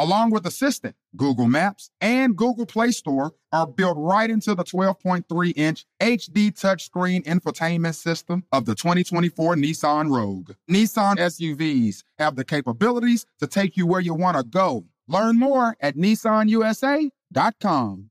Along with Assistant, Google Maps and Google Play Store are built right into the 12.3 inch HD touchscreen infotainment system of the 2024 Nissan Rogue. Nissan SUVs have the capabilities to take you where you want to go. Learn more at nissanusa.com.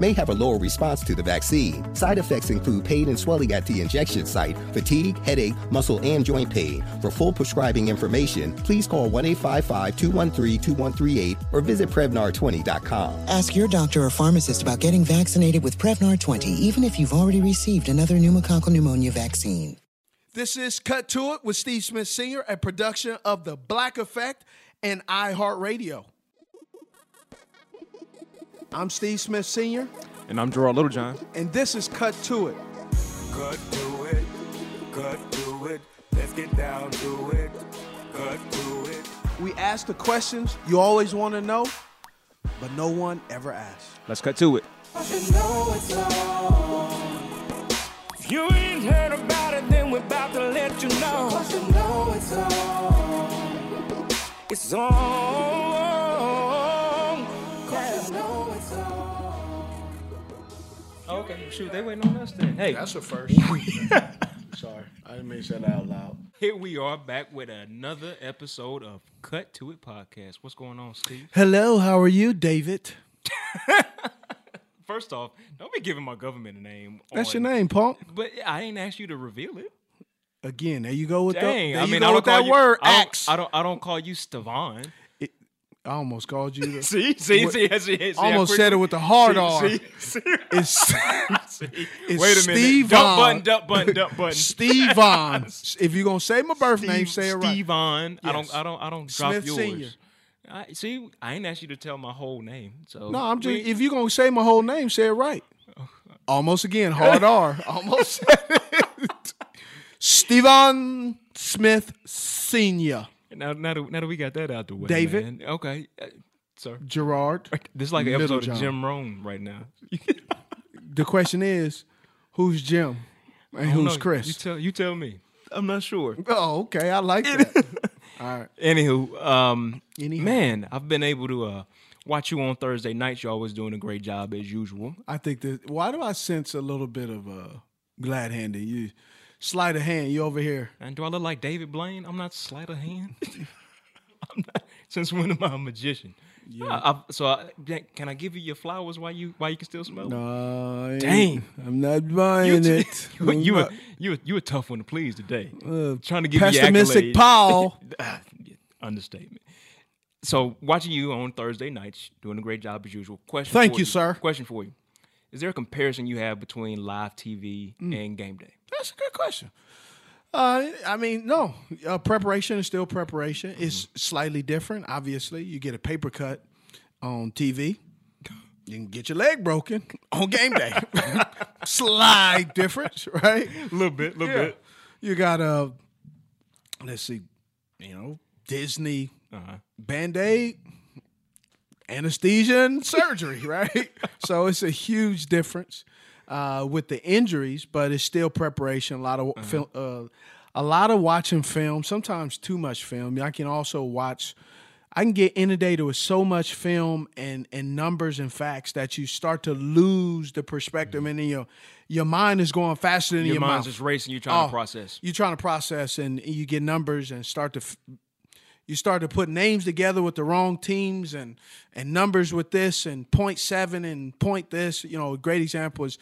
may have a lower response to the vaccine. Side effects include pain and swelling at the injection site, fatigue, headache, muscle, and joint pain. For full prescribing information, please call 1 855 213 2138 or visit Prevnar20.com. Ask your doctor or pharmacist about getting vaccinated with Prevnar 20, even if you've already received another pneumococcal pneumonia vaccine. This is Cut to It with Steve Smith Sr., a production of The Black Effect and iHeartRadio. I'm Steve Smith Sr., And I'm Gerard Littlejohn. and this is Cut to It. Cut to it, cut to it. Let's get down to it. Cut to it. We ask the questions you always want to know, but no one ever asks. Let's cut to it. You know it's on. If you ain't heard about it, then we're about to let you know. Cause you know it's on. It's on. Shoot, they waiting on us then. Hey, That's a first. Sorry, I didn't mean to say that out loud. here we are back with another episode of Cut to It podcast. What's going on, Steve? Hello, how are you, David? First off, don't be giving my government a name. That's on- your name, punk. But I ain't asked you to reveal it. Again, there you go with Dang, the. There I you mean, go I don't with call that you, word, I don't, axe. I don't. I don't call you Stavon. I almost called you. The, See, see, What- see, see, see, almost said it with the hard see, R. See, see, It's, see. it's Wait a minute. Steve Dump button, dump button, dump button. Steve Vaughn. if you're gonna say my birth name, Steve, say it right. Steve Vaughn. I Yes. don't. I don't. I don't drop Smith yours. Senior. I, see, I ain't asked you to tell my whole name. So No, I'm just. we- If you're gonna say my whole name, say it right. Almost again, hard R. Almost. said it. Steven Smith Senior. Now, now, that, now that we got that out the way, David. man. Okay, uh, sir. Gerard. This is like an episode Littlejohn. of Jim Rome right now. The question is, who's Jim and I who's know. You Chris? tell. You tell me. I'm not sure. Oh, okay. I like that. All right. Anywho, um, Anyhow. man, I've been able to uh, watch you on Thursday nights. You're always doing a great job as usual. I think that. Why do I sense a little bit of uh, glad handing? You sleight of hand. You over here? And do I look like David Blaine? I'm not sleight of hand. I'm not. Since when am I a magician? Yeah. I, so I, can I give you your flowers while you while you can still smell them? No. I Dang. I'm not buying You, it. you, you, were, you, were, you were a tough one to please today. Uh, Trying to give pessimistic you. Paul. Understatement. So watching you on Thursday nights, doing a great job as usual. Question. Thank for you, sir. Question for you: Is there a comparison you have between live TV Mm. and game day? That's a good question. Uh, I mean, no. Uh, preparation is still preparation. It's Mm-hmm. slightly different. Obviously, you get a paper cut on TV. You can get your leg broken on game day. Slight difference, right? A little bit, a little Yeah. bit. You got a, let's see, you know, Disney Uh-huh. Band Aid. Anesthesia and surgery, right? so it's a huge difference uh, with the injuries, but it's still preparation. A lot of Uh-huh. film, uh, a lot of watching film. Sometimes too much film. I can also watch. I can get inundated with so much film and and numbers and facts that you start to lose the perspective, and then your your mind is going faster than Mm-hmm. Your your, mind's mouth. just racing, you're trying to Oh, process. You're trying to process, and you get numbers and start to. f- You start to put names together with the wrong teams and and numbers with this and point seven and point this. You know, a great example is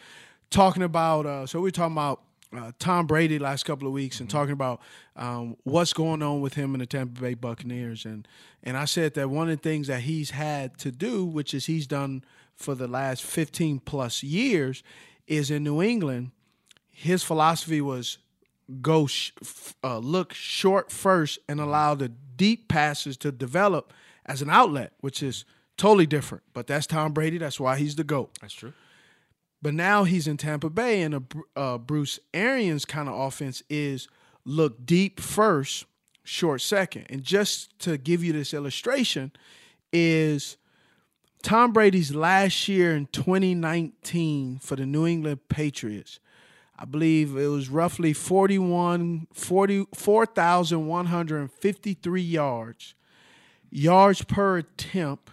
talking about. Uh, so we we're talking about uh, Tom Brady last couple of weeks and talking about um, what's going on with him in the Tampa Bay Buccaneers and and I said that one of the things that he's had to do, which is he's done for the last 15 plus years, is in New England. His philosophy was go sh- f- uh, look short first and allow the deep passes to develop as an outlet, which is totally different. But that's Tom Brady. That's why he's the goat. That's true. But now he's in Tampa Bay, and a uh, Bruce Arians kind of offense is look deep first, short second. And just to give you this illustration, is Tom Brady's last year in 2019 for the New England Patriots. I believe it was roughly 41, 40, 4,153 yards. Yards per attempt.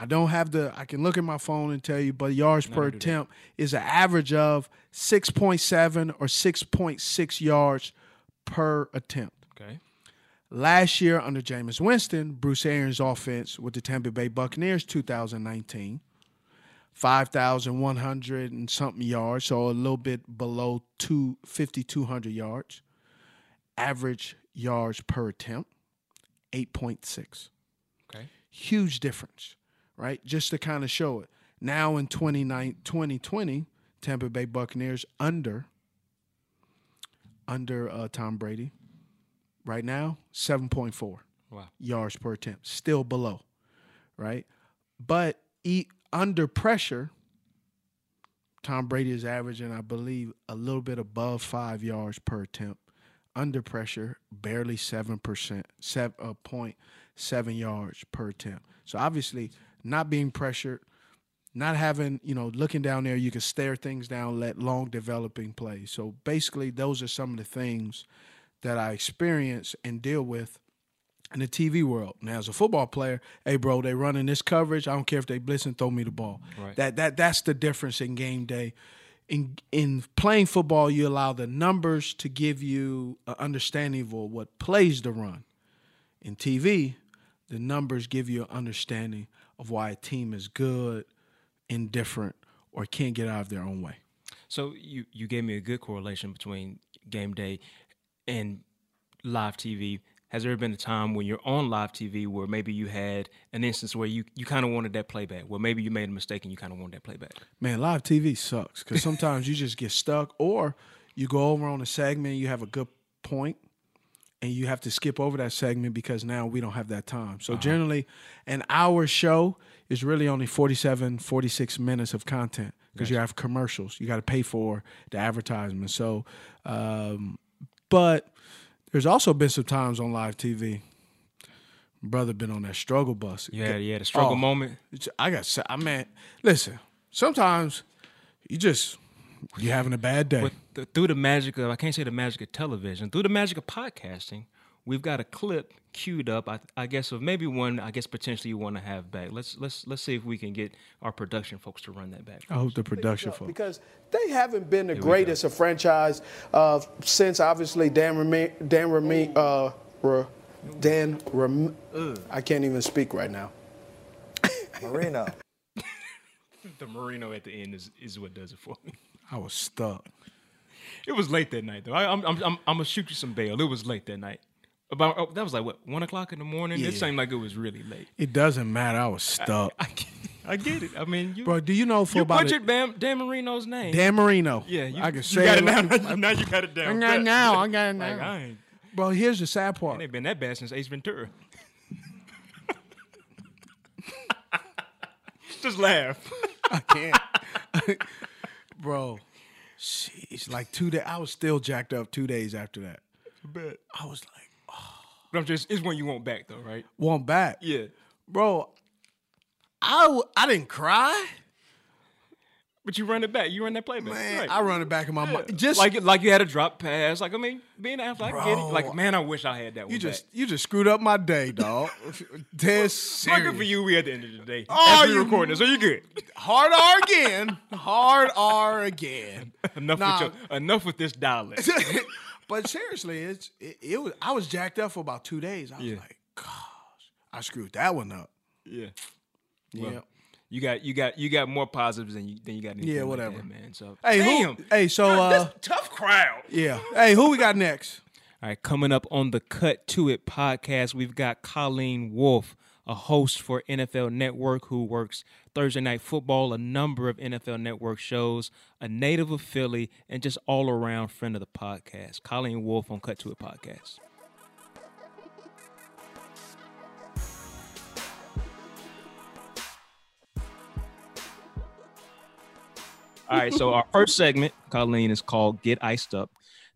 I don't have the, I can look at my phone and tell you, but yards per attempt is an average of 6.7 or 6.6 yards per attempt. Okay. Last year under Jameis Winston, Bruce Arians' offense with the Tampa Bay Buccaneers 2019, 5,100 and something yards, so a little bit below two, 5,200 yards. Average yards per attempt, 8.6. Okay. Huge difference, right? Just to kind of show it. Now in 29 2020, Tampa Bay Buccaneers under under uh, Tom Brady. Right now, 7.4 Wow. yards per attempt, still below, right? But e- under pressure, Tom Brady is averaging, I believe, a little bit above five yards per attempt. Under pressure, barely seven percent, seven uh, point seven yards per attempt. So obviously, not being pressured, not having you know looking down there, you can stare things down, let long developing plays. So basically, those are some of the things that I experience and deal with in the TV world. Now, as a football player, hey, bro, they running this coverage. I don't care if they blitz and throw me the ball. Right. That that that's the difference in game day. In in playing football, you allow the numbers to give you an understanding of what plays to run. In TV, the numbers give you an understanding of why a team is good, indifferent, or can't get out of their own way. So you you gave me a good correlation between game day and live TV. Has there ever been a time when you're on live TV where maybe you had an instance where you, you kind of wanted that playback? Well, maybe you made a mistake and you kind of wanted that playback? Man, live TV sucks because sometimes you just get stuck, or you go over on a segment, you have a good point, and you have to skip over that segment because now we don't have that time. So generally, an hour show is really only 47, 46 minutes of content because you have commercials. You got to pay for the advertisement. So, um, but there's also been some times on live TV. Brother been on that struggle bus. Yeah, yeah, the struggle Oh, moment. I got. I mean, listen. Sometimes you just you're having a bad day. Through the magic of I can't say the magic of television, through the magic of podcasting, we've got a clip queued up. I, I guess of maybe one. I guess potentially you want to have back. Let's let's let's see if we can get our production folks to run that back. I hope the production folks. because they haven't been the we greatest of franchise uh, since obviously Dan Rami, Dan Rami, uh, Ra- Dan Ram, I can't even speak right now. Marino. the Marino at the end is, is what does it for me. I was stuck. It was late that night though. I, I'm, I'm I'm I'm gonna shoot you some bail. It was late that night. About oh, that was like what one o'clock in the morning. It seemed like it was really late. It doesn't matter. I was stuck. I, I get it. I mean, you, Bro, do you know for you about butchered Dan, Dan Marino's name. Dan Marino? Yeah, you, I can you say got it it now. now you got it I down. got it now. I got it now. Like, I ain't, Bro, here's the sad part. it ain't been that bad since Ace Ventura. Just laugh. I can't. Bro, sheesh, like two days. I was still jacked up two days after that. Bet. I was like, But I'm just it's one you want back though, right? want back. Yeah. Bro, I w- I didn't cry. But you run it back. You run that playback. Man, Right. I run it back in my mind. Just like like you had a drop pass. Like I mean, being an athlete, I get it. Like man, I wish I had that one. you back. just you just screwed up my day, dog. Dead serious. good for you. We at the end of the day. Oh, you- recording this, so you good. Hard R again. Hard R again. enough Nah. with your, enough with this dialect. but seriously, it's it, it was I was jacked up for about two days. I was Yeah. like, gosh, I screwed that one up. yeah. Yeah. Well, you got you got you got more positives than you than you got. anything Yeah, like whatever. that, man. So Hey, damn. who? Hey, so uh, this tough crowd. yeah. Hey, who we got next? All right, coming up on the Cut to It podcast, we've got Colleen Wolfe, a host for NFL Network who works Thursday Night Football, a number of NFL Network shows, a native of Philly, and just all around friend of the podcast. Colleen Wolfe on Cut to It podcast. All right, so our first segment, Colleen, is called Get Iced Up.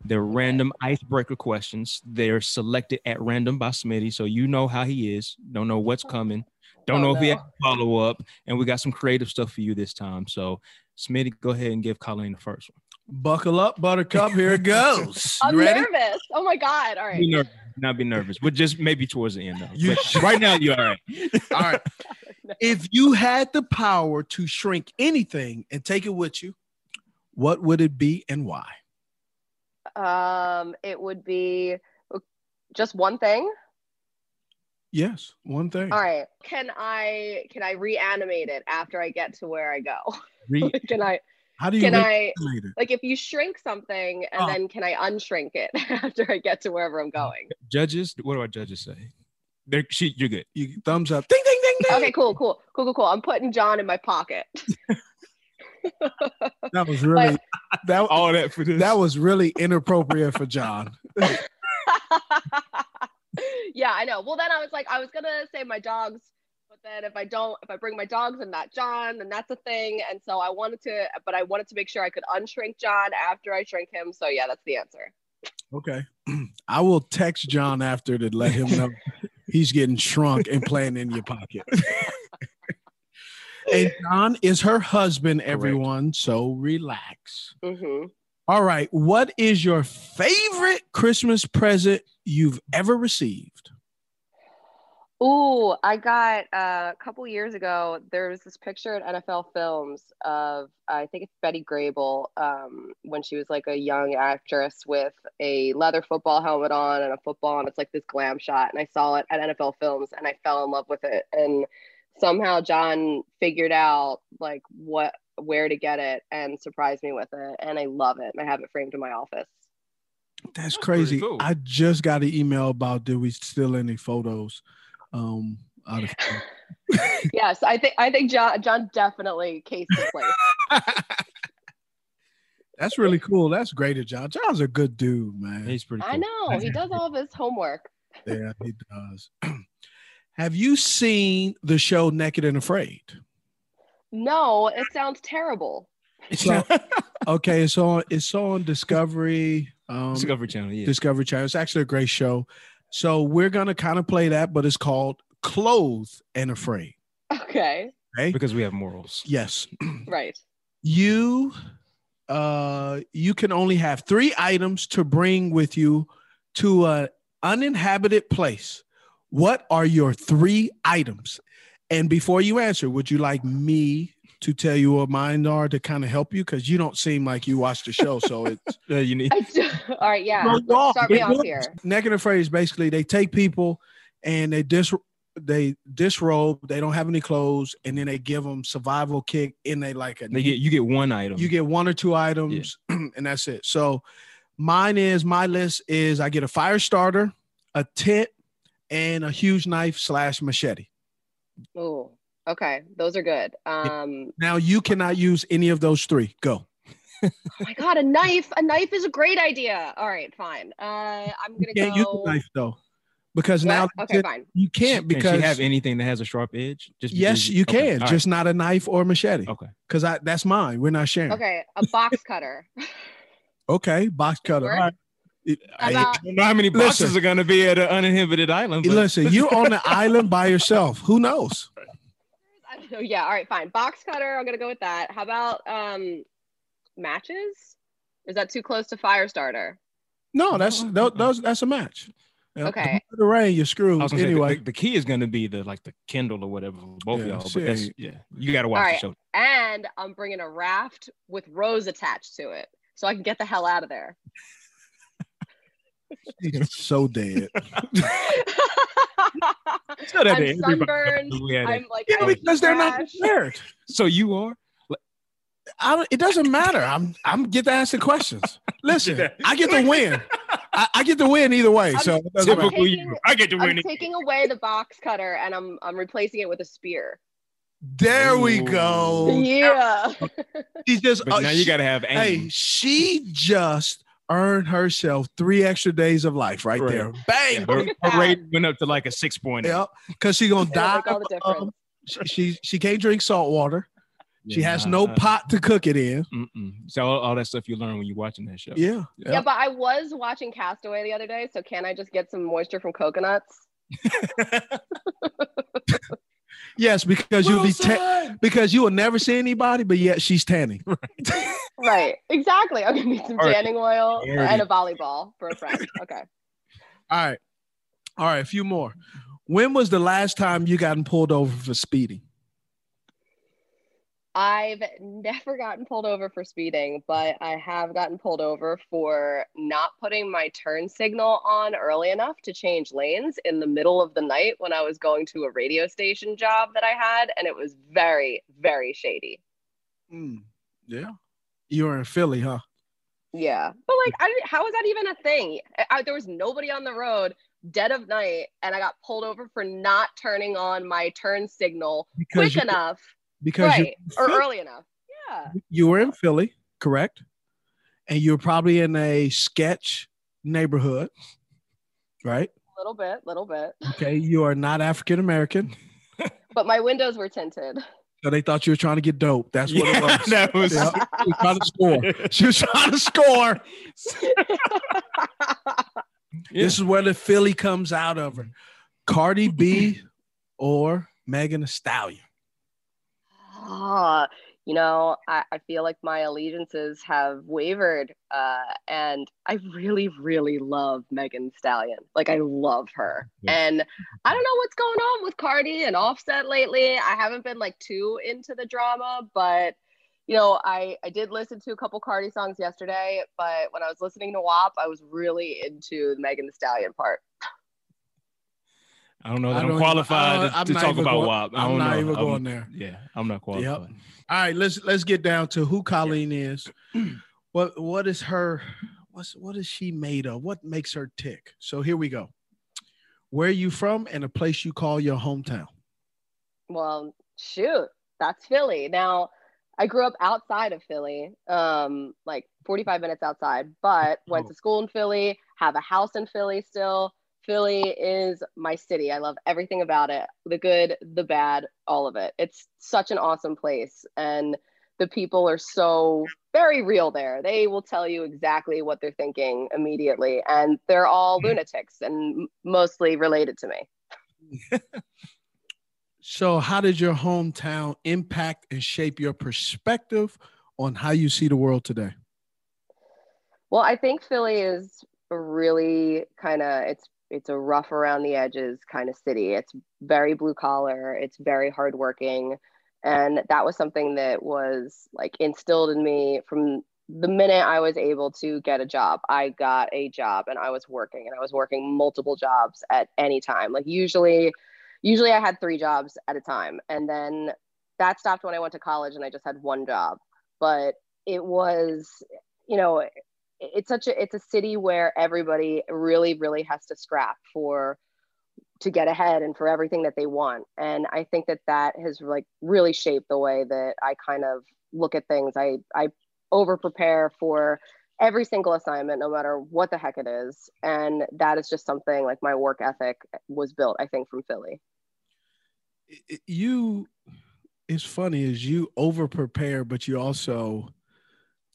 They're random icebreaker questions. They're selected at random by Smitty, so you know how he is. Don't know what's coming. Don't Oh, know if he has to follow up. And we got some creative stuff for you this time. So, Smitty, go ahead and give Colleen the first one. Buckle up, Buttercup. Here it goes. I'm ready? nervous. Oh my god! All right. Be nervous. Not be nervous, but just maybe towards the end. Though. But right now, you're all right. All right. If you had the power to shrink anything and take it with you, what would it be and why? Um, it would be just one thing. Yes, one thing. All right. Can I can I reanimate it after I get to where I go? Re- can I How do you can I it? like if you shrink something and Oh. then can I unshrink it after I get to wherever I'm going? Judges, what do our judges say? They're, she, you're good. You thumbs up. Ding ding ding ding. Okay, cool, cool, cool, cool, cool. I'm putting John in my pocket. That was really that all that for this. That was really inappropriate for John. yeah, I know. Well, then I was like, I was gonna say my dogs, but then if I don't, if I bring my dogs and not John, then that's a thing. And so I wanted to, but I wanted to make sure I could unshrink John after I shrink him. So yeah, that's the answer. Okay. I will text John after to let him know he's getting shrunk and playing in your pocket. And John is her husband, everyone. So relax. Mm-hmm. All right. What is your favorite Christmas present you've ever received? Ooh, I got uh, a couple years ago. There was this picture at NFL Films of I think it's Betty Grable um, when she was like a young actress with a leather football helmet on and a football, and it's like this glam shot. And I saw it at NFL Films, and I fell in love with it. And somehow John figured out like what where to get it and surprised me with it, and I love it. I have it framed in my office. That's crazy. cool. I just got an email about did we steal any photos um out of yes, I think I think John John definitely cased the place. That's really cool. That's great of John. John's a good dude, man. He's pretty I know he does all of his homework. Yeah, he does. Have you seen the show Naked and Afraid? No, it sounds terrible. So, okay, it's on it's on Discovery. Um, Discovery Channel, yeah. Discovery Channel. It's actually a great show. So we're gonna kind of play that, but it's called Clothed and Afraid. Okay, Okay. Because we have morals. Yes. right. you uh you can only have three items to bring with you to a uninhabited place what are your three items and before you answer would you like me to tell you what mine are to kind of help you because you don't seem like you watch the show so it's Uh, you need All right, yeah. No, you are. Start me They off do here. Naked and afraid is basically they take people and they dis they disrobe. They don't have any clothes, and then they give them survival kick. And they like a They get you get one item. you get one or two items, and that's it. So mine is my list is I get a fire starter, a tent, and a huge knife slash machete. Oh, okay, those are good. Um, Now you cannot use any of those three. Go. oh my god, a knife! A knife is a great idea. All right, fine. Uh, I'm gonna Can't use go. a knife though, because What? now Okay, fine. you can't because Can because she have anything that has a sharp edge? Just yes, because you okay, can, all just not a knife or machete. Okay. Because I that's mine. We're not sharing. Okay, a box cutter. Okay, box cutter. Work. All right. It- How I- about- I don't know how many boxes Listen. are going to be at an uninhibited island. but- listen, you're on the island by yourself. Who knows? yeah, all right, fine. Box cutter, I'm gonna go with that. How about um matches? Is that too close to fire starter? No, that's tho- those. That's a match. Yeah, Okay. The rain, you're screwed. I say, the- anyway, the, the key is going to be the like the Kindle or whatever both Yeah, of y'all. But that's yeah, you got to watch All the show. and I'm bringing a raft with rows attached to it, so I can get the hell out of there. You're so dead. So that I'm sunburned. knows we had I'm like, Yeah, I'm because they're not trash. prepared. So you are. I don't, it doesn't matter. I'm I'm get to ask the questions. Listen, I get to win. I, I get to win either way. So it doesn't matter. Typical you. I get to I'm win it. taking away the box cutter and I'm I'm replacing it with a spear. there we go. Yeah. She just But uh, now you got to have aim. Hey, she just earned herself three extra days of life right, Right. there. Bang. her, her rating went up to like a six point. Yep. Because she gonna die. like all the of- difference. she, she she can't drink salt water. she Yeah, has no uh, pot to cook it in. Mm-mm. So all, all that stuff you learn when you're watching that show. Yeah. Yeah, but I was watching Castaway the other day, so can I just get some moisture from coconuts? Yes, because you'll be ta- because you will never see anybody, but yet she's tanning. Right. Exactly. I'm gonna need some Already. tanning oil Already. and a volleyball for a friend. Okay. All right. All right, a few more. When was the last time you gotten pulled over for speeding? I've never gotten pulled over for speeding, but I have gotten pulled over for not putting my turn signal on early enough to change lanes in the middle of the night when I was going to a radio station job that I had, and it was very, very shady. Hmm. Yeah. You were in Philly, huh? Yeah, but like, I didn't, how is that even a thing? I, I- there was nobody on the road, dead of night, and I got pulled over for not turning on my turn signal Because quick you- enough, Because right, you, or early enough. Yeah. you were in Philly, correct? And you were probably in a sketch neighborhood, right? A little bit, little bit. Okay. You are not African American. But my windows were tinted. So they thought you were trying to get dope. That's what Yeah, it was. that was- Yeah. She was trying to score. She was trying to score. This is where the Philly comes out of her. Cardi B or Megan Thee Stallion. Ah, you know, I, I feel like my allegiances have wavered. Uh, and I really, really love Megan Stallion. Like, I love her. And I don't know what's going on with Cardi and Offset lately. I haven't been like too into the drama, but you know, I, I did listen to a couple Cardi songs yesterday, but when I was listening to WAP, I was really into the Megan Thee Stallion part. I don't know that I I'm don't even- qualified I- to, to talk about going- WAP. I I'm don't know. even I'm- going there. Yeah, I'm not qualified. Yep. All right, let's let's get down to who Colleen is. What what is her what's what is she made of? What makes her tick? So here we go. Where are you from and a place you call your hometown? Well, shoot, that's Philly. Now, I grew up outside of Philly, um, like 45 minutes outside, but went to school in Philly, have a house in Philly still. Philly is my city. I love everything about it the good, the bad, all of it. It's such an awesome place. And the people are so very real there. They will tell you exactly what they're thinking immediately. And they're all mm-hmm. lunatics and mostly related to me. So how did your hometown impact and shape your perspective on how you see the world today? Well, I think Philly is really kind of it's it's a rough around the edges kind of city. It's very blue collar, it's very hardworking, and that was something that was like instilled in me from the minute I was able to get a job. I got a job and I was working and I was working multiple jobs at any time. Like usually usually I had 3 jobs at a time and then that stopped when I went to college and I just had one job. But it was you know it's such a it's a city where everybody really really has to scrap for to get ahead and for everything that they want. And i think that that has like really shaped the way that i kind of look at things. I i over prepare for every single assignment no matter what the heck it is. And that is just something like my work ethic was built i think from philly. You it's funny is you over prepare, but you also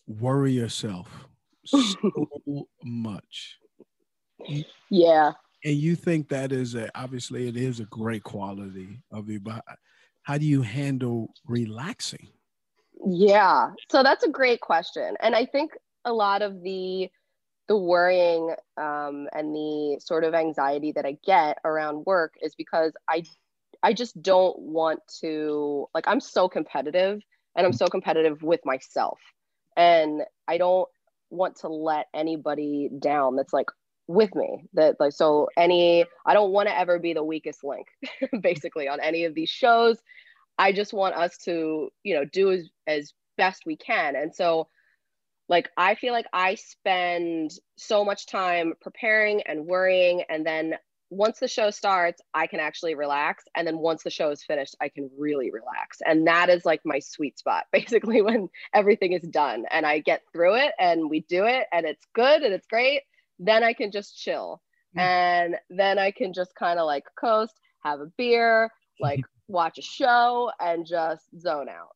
worry yourself so much. yeah And you think that is a obviously it is a great quality of you, but how do you handle relaxing? Yeah. So that's a great question. And I think a lot of the the worrying um, and the sort of anxiety that I get around work is because I I just don't want to like I'm so competitive and I'm so competitive with myself. And I don't want to let anybody down that's like with me that like so any I don't want to ever be the weakest link basically on any of these shows. I just want us to, you know, do as as best we can. And so like I feel like I spend so much time preparing and worrying and then once the show starts, I can actually relax. And then once the show is finished, I can really relax. And that is like my sweet spot, basically, when everything is done and I get through it and we do it and it's good and it's great, then I can just chill. Mm. And then I can just kind of like coast, have a beer, like watch a show and just zone out.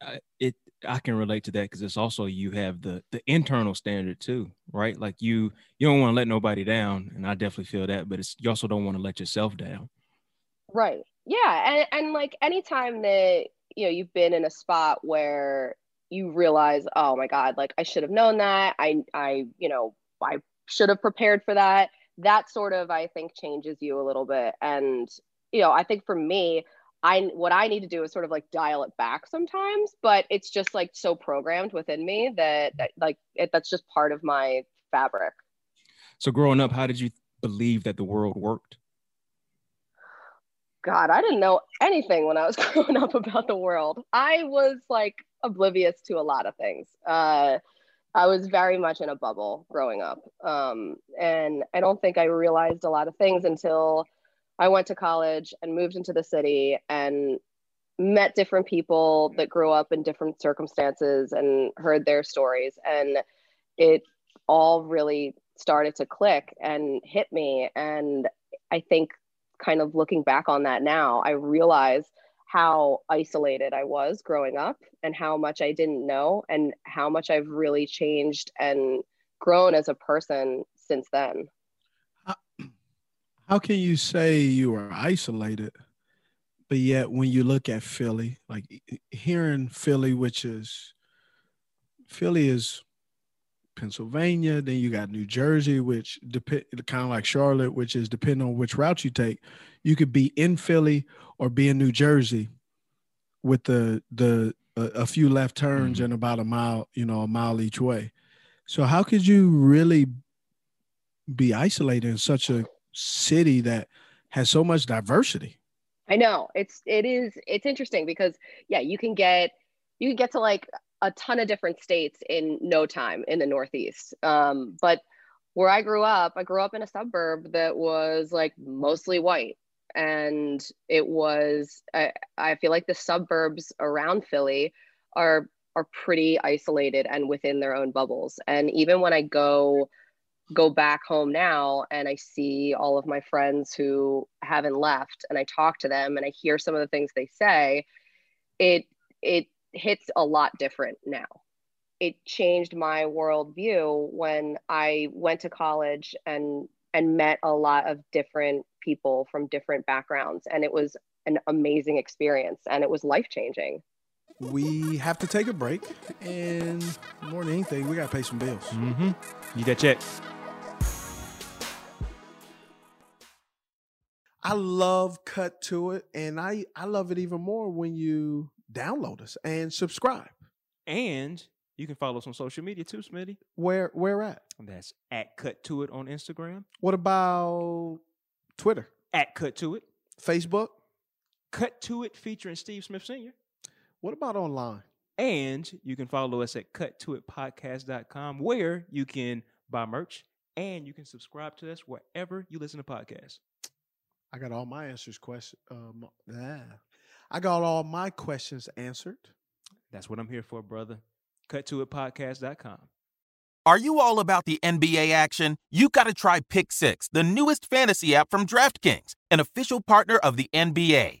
Uh, it I can relate to that because it's also you have the the internal standard too, right? Like you you don't want to let nobody down, and I definitely feel that, but it's you also don't want to let yourself down. Right. Yeah, and and like anytime that you know you've been in a spot where you realize, oh my god, like I should have known that. I I you know I should have prepared for that. That sort of I think changes you a little bit, and you know I think for me I what I need to do is sort of like dial it back sometimes, but it's just like so programmed within me that, that like it, that's just part of my fabric. So growing up, how did you believe that the world worked? God, I didn't know anything when I was growing up about the world. I was like oblivious to a lot of things. Uh, I was very much in a bubble growing up. Um, and I don't think I realized a lot of things until I went to college and moved into the city and met different people that grew up in different circumstances and heard their stories. And it all really started to click and hit me. And I think, kind of looking back on that now, I realize how isolated I was growing up and how much I didn't know and how much I've really changed and grown as a person since then how can you say you are isolated but yet when you look at philly like here in philly which is philly is pennsylvania then you got new jersey which depend kind of like charlotte which is depending on which route you take you could be in philly or be in new jersey with the the a, few left turns mm-hmm. and about a mile you know a mile each way so how could you really be isolated in such a city that has so much diversity. I know it's it is it's interesting because yeah, you can get you can get to like a ton of different states in no time in the Northeast. Um, but where I grew up, I grew up in a suburb that was like mostly white, and it was I, I feel like the suburbs around Philly are are pretty isolated and within their own bubbles. And even when I go go back home now and I see all of my friends who haven't left and I talk to them and I hear some of the things they say, it it hits a lot different now. It changed my worldview when I went to college and and met a lot of different people from different backgrounds and it was an amazing experience and it was life changing. We have to take a break, and more than anything, we got to pay some bills. Mm-hmm. You that check. I love Cut to It, and I I love it even more when you download us and subscribe. And you can follow us on social media too, Smitty. Where where at? That's at Cut to It on Instagram. What about Twitter? At Cut to It. Facebook. Cut to It featuring Steve Smith Sr. What about online? And you can follow us at cuttoitpodcast.com where you can buy merch and you can subscribe to us wherever you listen to podcasts. I got all my answers question. Um, yeah. I got all my questions answered. That's what I'm here for, brother. Cut to it Are you all about the NBA action? You got to try Pick Six, the newest fantasy app from DraftKings, an official partner of the NBA.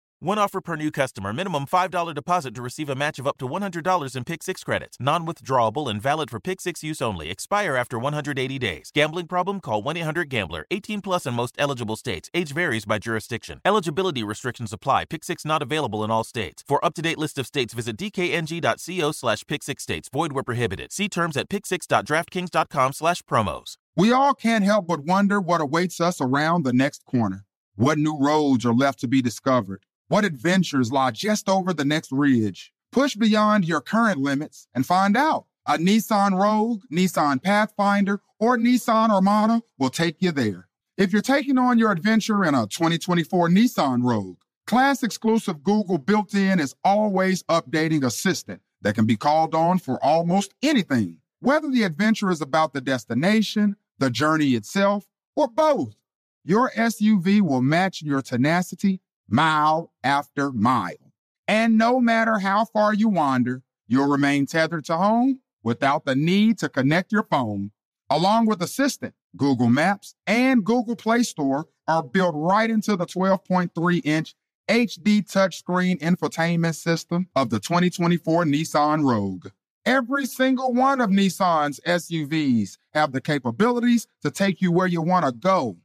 One offer per new customer. Minimum $5 deposit to receive a match of up to $100 in Pick 6 credits. Non withdrawable and valid for Pick 6 use only. Expire after 180 days. Gambling problem? Call 1 800 Gambler. 18 plus in most eligible states. Age varies by jurisdiction. Eligibility restrictions apply. Pick 6 not available in all states. For up to date list of states, visit dkng.co slash pick 6 states. Void where prohibited. See terms at pick6.draftkings.com slash promos. We all can't help but wonder what awaits us around the next corner. What new roads are left to be discovered? What adventures lie just over the next ridge? Push beyond your current limits and find out. A Nissan Rogue, Nissan Pathfinder, or Nissan Armada will take you there. If you're taking on your adventure in a 2024 Nissan Rogue, class exclusive Google built in is always updating assistant that can be called on for almost anything, whether the adventure is about the destination, the journey itself, or both. Your SUV will match your tenacity mile after mile. And no matter how far you wander, you'll remain tethered to home without the need to connect your phone. Along with Assistant, Google Maps and Google Play Store are built right into the 12.3 inch HD touchscreen infotainment system of the 2024 Nissan Rogue. Every single one of Nissan's SUVs have the capabilities to take you where you want to go.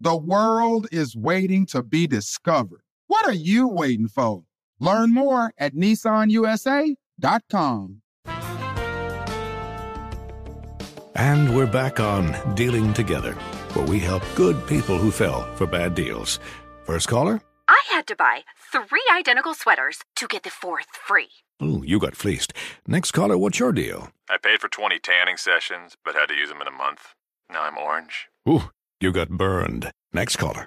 The world is waiting to be discovered. What are you waiting for? Learn more at nissanusa.com. And we're back on Dealing Together, where we help good people who fell for bad deals. First caller? I had to buy three identical sweaters to get the fourth free. Ooh, you got fleeced. Next caller, what's your deal? I paid for 20 tanning sessions, but had to use them in a month. Now I'm orange. Ooh, you got burned. Next caller.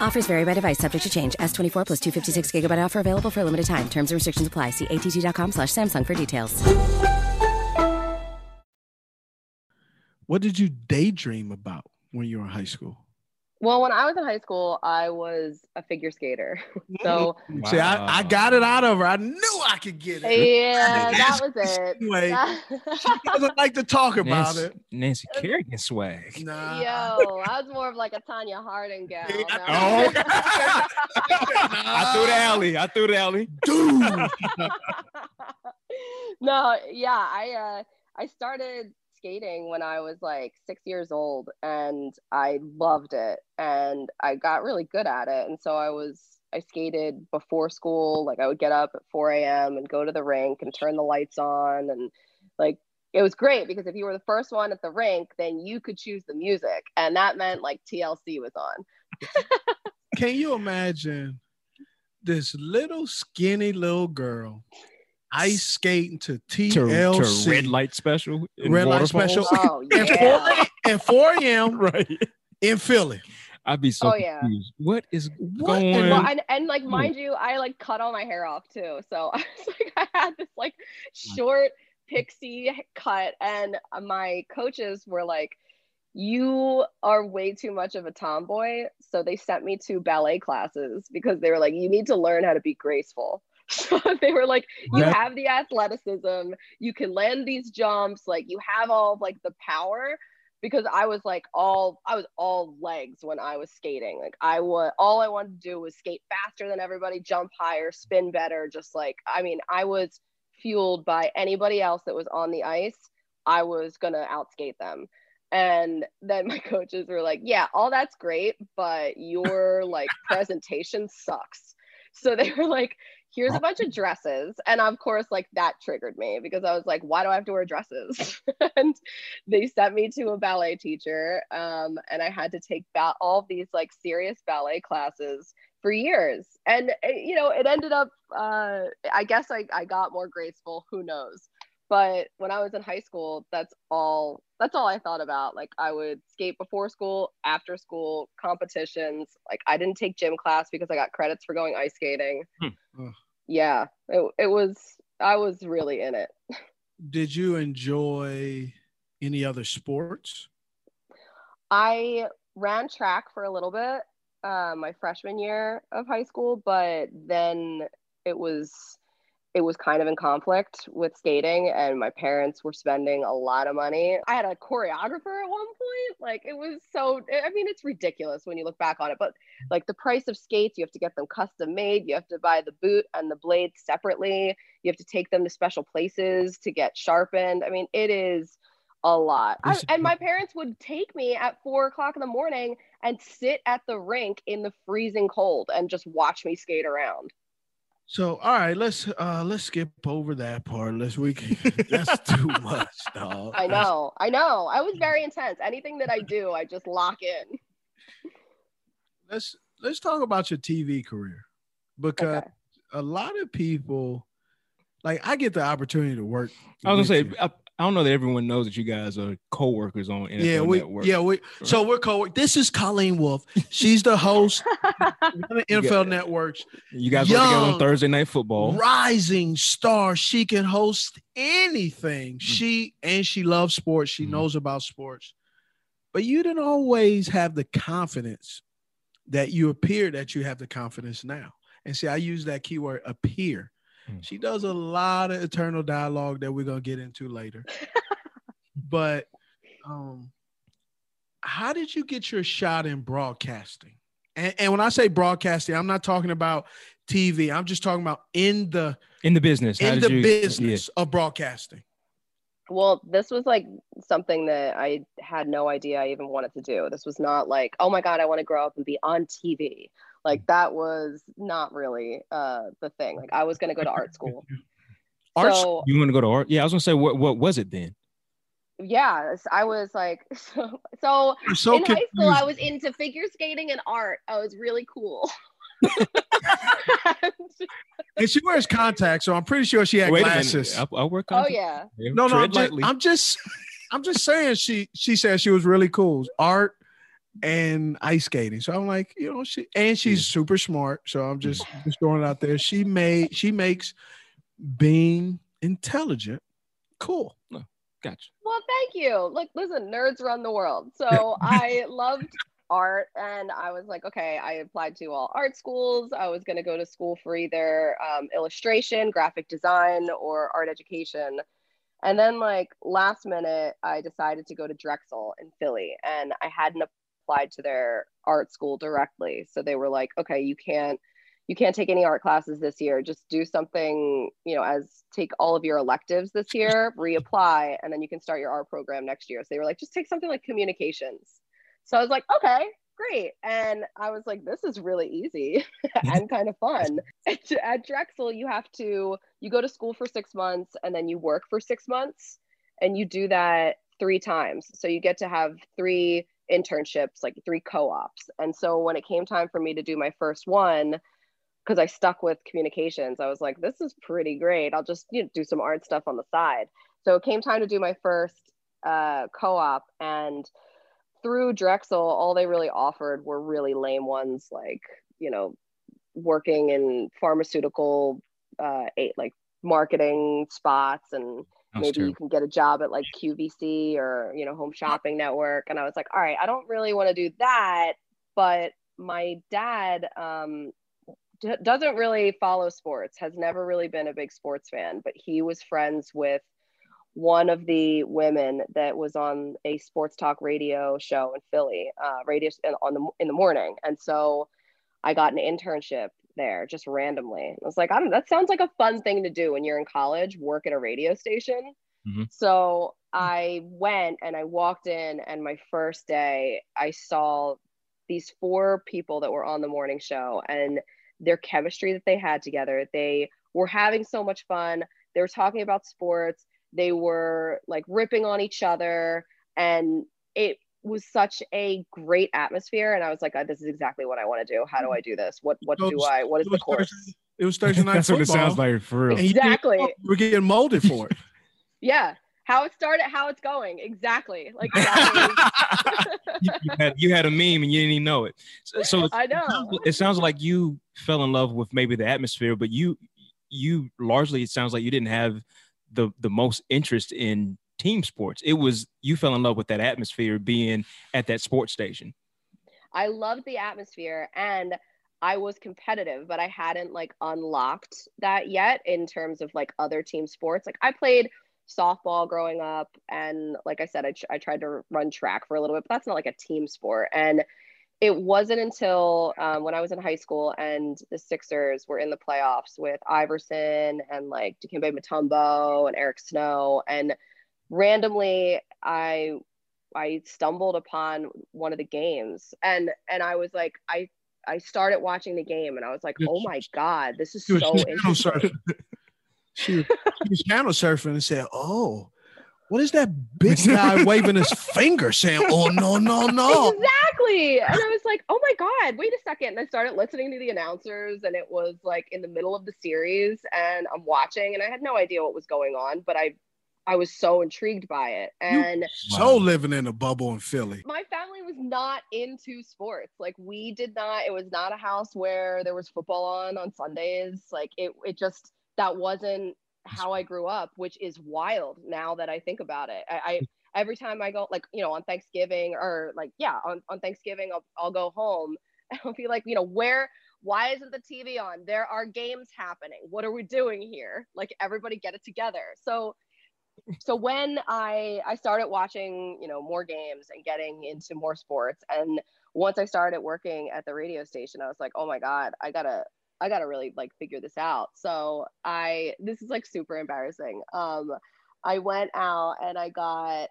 Offers vary by device, subject to change. S24 plus 256 gigabyte offer available for a limited time. Terms and restrictions apply. See att.com slash Samsung for details. What did you daydream about when you were in high school? Well, when I was in high school, I was a figure skater. So See, I, I got it out of her. I knew I could get it. yeah, that was it. Anyway, she doesn't like to talk about Nancy, it. Nancy Kerrigan swag. Nah. Yo, I was more of like a Tonya Harding gal. No. Oh. I threw the alley. I threw the alley. Dude. no, yeah, I uh I started skating when I was like 6 years old and I loved it and I got really good at it and so I was I skated before school like I would get up at 4 a.m. and go to the rink and turn the lights on and like it was great because if you were the first one at the rink then you could choose the music and that meant like TLC was on Can you imagine this little skinny little girl ice skating to To, TLC? to red light special. in Red light special Oh, and, yeah. 4, and 4 a.m. right. in Philly. I'd be so Oh, yeah. confused. What is What going in well, on? and, and like mind you, I like cut all my hair off too. So I was like, I had this like short pixie cut, and my coaches were like, "You are way too much of a tomboy." So they sent me to ballet classes because they were like, "You need to learn how to be graceful." So they were like, "You That- have the athleticism, you can land these jumps, like you have all of, like the power." because I was like all I was all legs when I was skating. Like I was all I wanted to do was skate faster than everybody, jump higher, spin better. Just like I mean, I was fueled by anybody else that was on the ice. I was gonna outskate them, And then my coaches were like, yeah, all that's great, but your like presentation sucks. So they were like, here's a bunch of dresses. And of course, like that triggered me because I was like, why do I have to wear dresses? and they sent me to a ballet teacher. Um, and I had to take ba- all these like serious ballet classes for years. And, eh, you know, it ended up, uh, I guess I, I got more graceful, who knows? But when I was in high school, that's all that's all I thought about. Like I would skate before school, after school, competitions. Like I didn't take gym class because I got credits for going ice skating. Hmm. Yeah, it, it was I was really in it. Did you enjoy any other sports? I ran track for a little bit uh, my freshman year of high school, but then it was it was kind of in conflict with skating and my parents were spending a lot of money. I had a choreographer at one point. Like it was so I mean it's ridiculous when you look back on it, but like the price of skates, you have to get them custom made, you have to buy the boot and the blade separately. You have to take them to special places to get sharpened. I mean, it is a lot. I, and my parents would take me at four o'clock in the morning and sit at the rink in the freezing cold and just watch me skate around. So all right, let's uh let's skip over that part. Let's we can, that's too much, dog. I know, I know. I was very intense. Anything that I do, I just lock in. Let's let's talk about your TV career because Okay. a lot of people like I get the opportunity to work. I was gonna say, I, I don't know that everyone knows that you guys are co-workers on NFL yeah, we Network. yeah we so we're co. This is Colleen Wolfe. She's the host of the NFL Networks. You guys work together on Thursday Night Football. rising star. She can host anything. Mm. She and she loves sports. She knows about sports. But you didn't always have the confidence that you appear that you have the confidence now. And see, I use that keyword appear. Mm. She does a lot of eternal dialogue that we're gonna get into later. but um how did you get your shot in broadcasting? And, and when I say broadcasting, I'm not talking about TV. I'm just talking about in the in the business. In the you- business of broadcasting. Well, this was like something that I had no idea I even wanted to do. This was not like, oh my God, I want to grow up and be on TV. Like that was not really uh the thing. Like I was gonna go to art school. Art So- school? You want to go to art? Yeah, I was gonna say what what was it then? yeah, I was like so, so, I'm so in high school I was into figure skating and art. I was really cool. And she wears contacts, so I'm pretty sure she had Wait glasses. I, I work Oh yeah. No, no, I'm just. I'm just, I'm just saying. She, she said she was really cool, art and ice skating. So I'm like, you know, she and she's super smart. So I'm just, just throwing it out there. She made, she makes being intelligent cool. Gotcha. Well, thank you. Look, listen, nerds run the world. So I loved art and I was like, okay, I applied to all art schools. I was going to go to school for either um, illustration, graphic design, or art education. And then, like, last minute, I decided to go to Drexel in Philly and I hadn't applied to their art school directly. So they were like, okay, you can't. You can't take any art classes this year. Just do something, you know, as take all of your electives this year, reapply, and then you can start your art program next year. So they were like, just take something like communications. So I was like, okay, great. And I was like, this is really easy and kind of fun. At, at Drexel, you have to, you go to school for six months and then you work for six months and you do that three times. So you get to have three internships, like three co ops. And so when it came time for me to do my first one, because I stuck with communications, I was like, this is pretty great. I'll just you know, do some art stuff on the side. So it came time to do my first uh, co op. And through Drexel, all they really offered were really lame ones, like, you know, working in pharmaceutical, uh, like marketing spots and Sounds maybe you can get a job at like QVC or, you know, Home Shopping Network. And I was like, all right, I don't really want to do that. But my dad, um, d- doesn't really follow sports, has never really been a big sports fan, but he was friends with one of the women that was on a sports talk radio show in Philly, uh, radio in, on the in the morning, and so I got an internship there just randomly. I was like, I don't. That sounds like a fun thing to do when you're in college, work at a radio station. Mm-hmm. So I went and I walked in, and my first day, I saw these four people that were on the morning show and their chemistry that they had together. They were having so much fun. They were talking about sports. They were like ripping on each other. And it was such a great atmosphere. And I was like, oh, this is exactly what I want to do. How do mm. I do this? What what So do I what is the course? Thursday- It was Thursday night That's what it sounds like for real. And you didn't Exactly. We're getting molded for it. Yeah. How it started, how it's going. Exactly. Like exactly. you, you had, you had a meme and you didn't even know it. So, so I know. sounds- it sounds like you fell in love with maybe the atmosphere, but you you largely it sounds like you didn't have the the most interest in team sports. It was you fell in love with that atmosphere being at that sports station. I loved the atmosphere and I was competitive, but I hadn't like unlocked that yet in terms of like other team sports. Like I played softball growing up, and like I said, I, tr- I tried to run track for a little bit, but that's not like a team sport. And it wasn't until um, when I was in high school and the Sixers were in the playoffs with Iverson and like Dikembe Mutombo and Eric Snow, and randomly I I stumbled upon one of the games and and I was like I I started watching the game and I was like, oh my god, this is so channel interesting. surfing. She was, she was channel surfing and said, "Oh, what is that big guy waving his finger saying? Oh no, no, no!" Exactly. And I was like, oh my God, wait a second. And I started listening to the announcers, and it was like in the middle of the series, and I'm watching, and I had no idea what was going on, but I I was so intrigued by it. And So living in a bubble in Philly. my family was not into sports. Like we did not, it was not a house where there was football on on Sundays. Like it it just that wasn't how I grew up, which is wild now that I think about it. I, I hmm. every time I go like, you know, on Thanksgiving or like, yeah, on, on Thanksgiving I'll I'll go home and I'll be like, you know, where why isn't the TV on? There are games happening. What are we doing here? Like everybody get it together. So so when I I started watching, you know, more games and getting into more sports, and once I started working at the radio station, I was like, oh my god, I gotta I gotta really like figure this out. So I this is like super embarrassing. Um, I went out and I got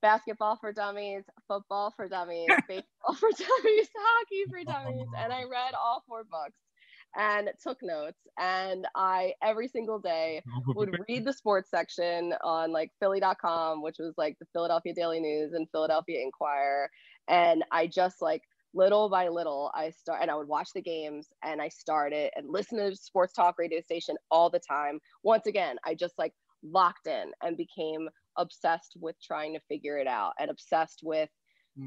basketball for dummies, football for dummies, baseball for dummies, hockey for dummies, and I read all four books and took notes. And I every single day would read the sports section on like philly.com which was like the Philadelphia Daily News and Philadelphia Inquirer. And I just like little by little I start and I would watch the games and I started and listen to sports talk radio station all the time. Once again I just like locked in and became obsessed with trying to figure it out and obsessed with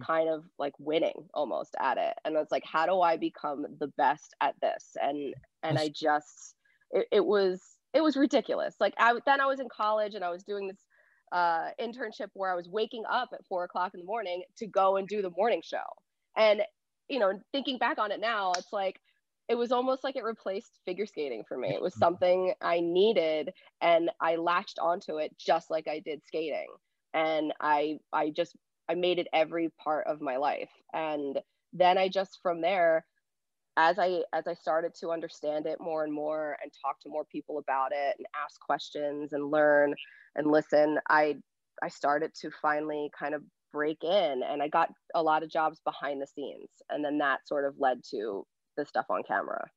kind of like winning almost at it. And it's like how do i become the best at this? And and i just it, it was it was ridiculous. Like i then i was in college and i was doing this uh internship where i was waking up at four o'clock in the morning to go and do the morning show. And you know thinking back on it now it's like it was almost like it replaced figure skating for me. It was something i needed and i latched onto it just like i did skating. And i i just I made it every part of my life. And then I just from there, as I as I started to understand it more and more and talk to more people about it and ask questions and learn and listen, I I started to finally kind of break in and I got a lot of jobs behind the scenes. And then that sort of led to the stuff on camera.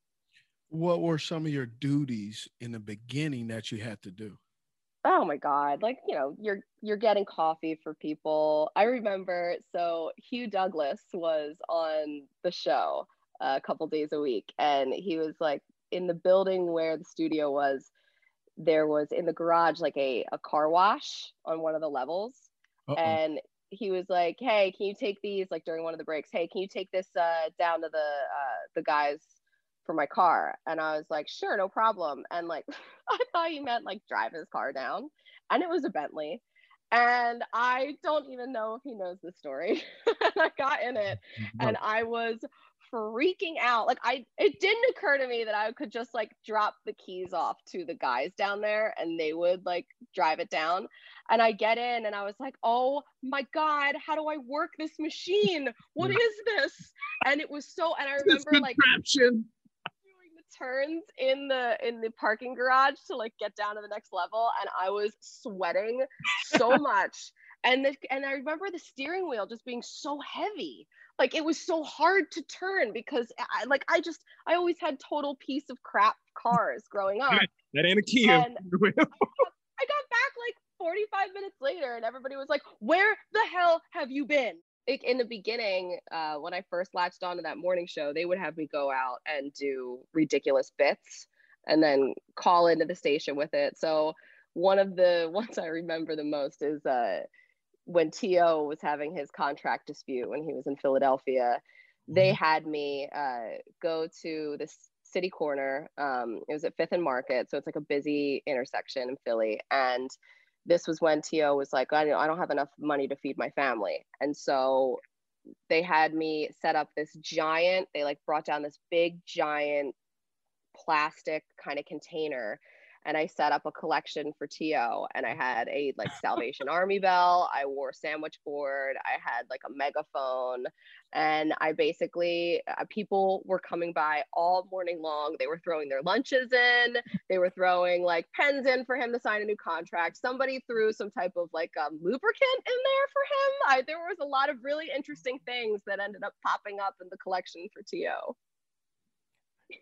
What were some of your duties in the beginning that you had to do? Oh my god like you know you're you're getting coffee for people. I remember so hugh douglas was on the show a couple days a week and he was like in the building where the studio was there was in the garage like a, a car wash on one of the levels. Uh-oh. and he was like hey can you take these like during one of the breaks? Hey can you take this uh down to the uh the guys for my car and i was like sure no problem and like i thought he meant like drive his car down and it was a bentley and i don't even know if he knows the story and i got in it and i was freaking out like i it didn't occur to me that i could just like drop the keys off to the guys down there and they would like drive it down and i get in and i was like oh my god how do i work this machine? What is this? And it was so and i remember like contraption. doing the turns in the in the parking garage to like get down to the next level, and I was sweating so much. And the, and I remember the steering wheel just being so heavy. Like it was so hard to turn because I like I just I always had total piece of crap cars growing up. That ain't a Kia. And I got back like 45 minutes later and everybody was like, Where the hell have you been? Like in the beginning, uh, when I first latched onto that morning show, they would have me go out and do ridiculous bits and then call into the station with it. So one of the ones I remember the most is uh, when T.O. was having his contract dispute when he was in Philadelphia. They had me uh, go to this city corner. Um, it was at Fifth and Market, so it's like a busy intersection in Philly. And this was when T.O. was like, I don't, I don't have enough money to feed my family. And so they had me set up this giant, they like brought down this big, giant plastic kind of container and I set up a collection for TO and I had a like Salvation Army bell, I wore sandwich board, I had like a megaphone and I basically uh, people were coming by all morning long. They were throwing their lunches in, they were throwing like pens in for him to sign a new contract. Somebody threw some type of like um, lubricant in there for him. I, there was a lot of really interesting things that ended up popping up in the collection for TO.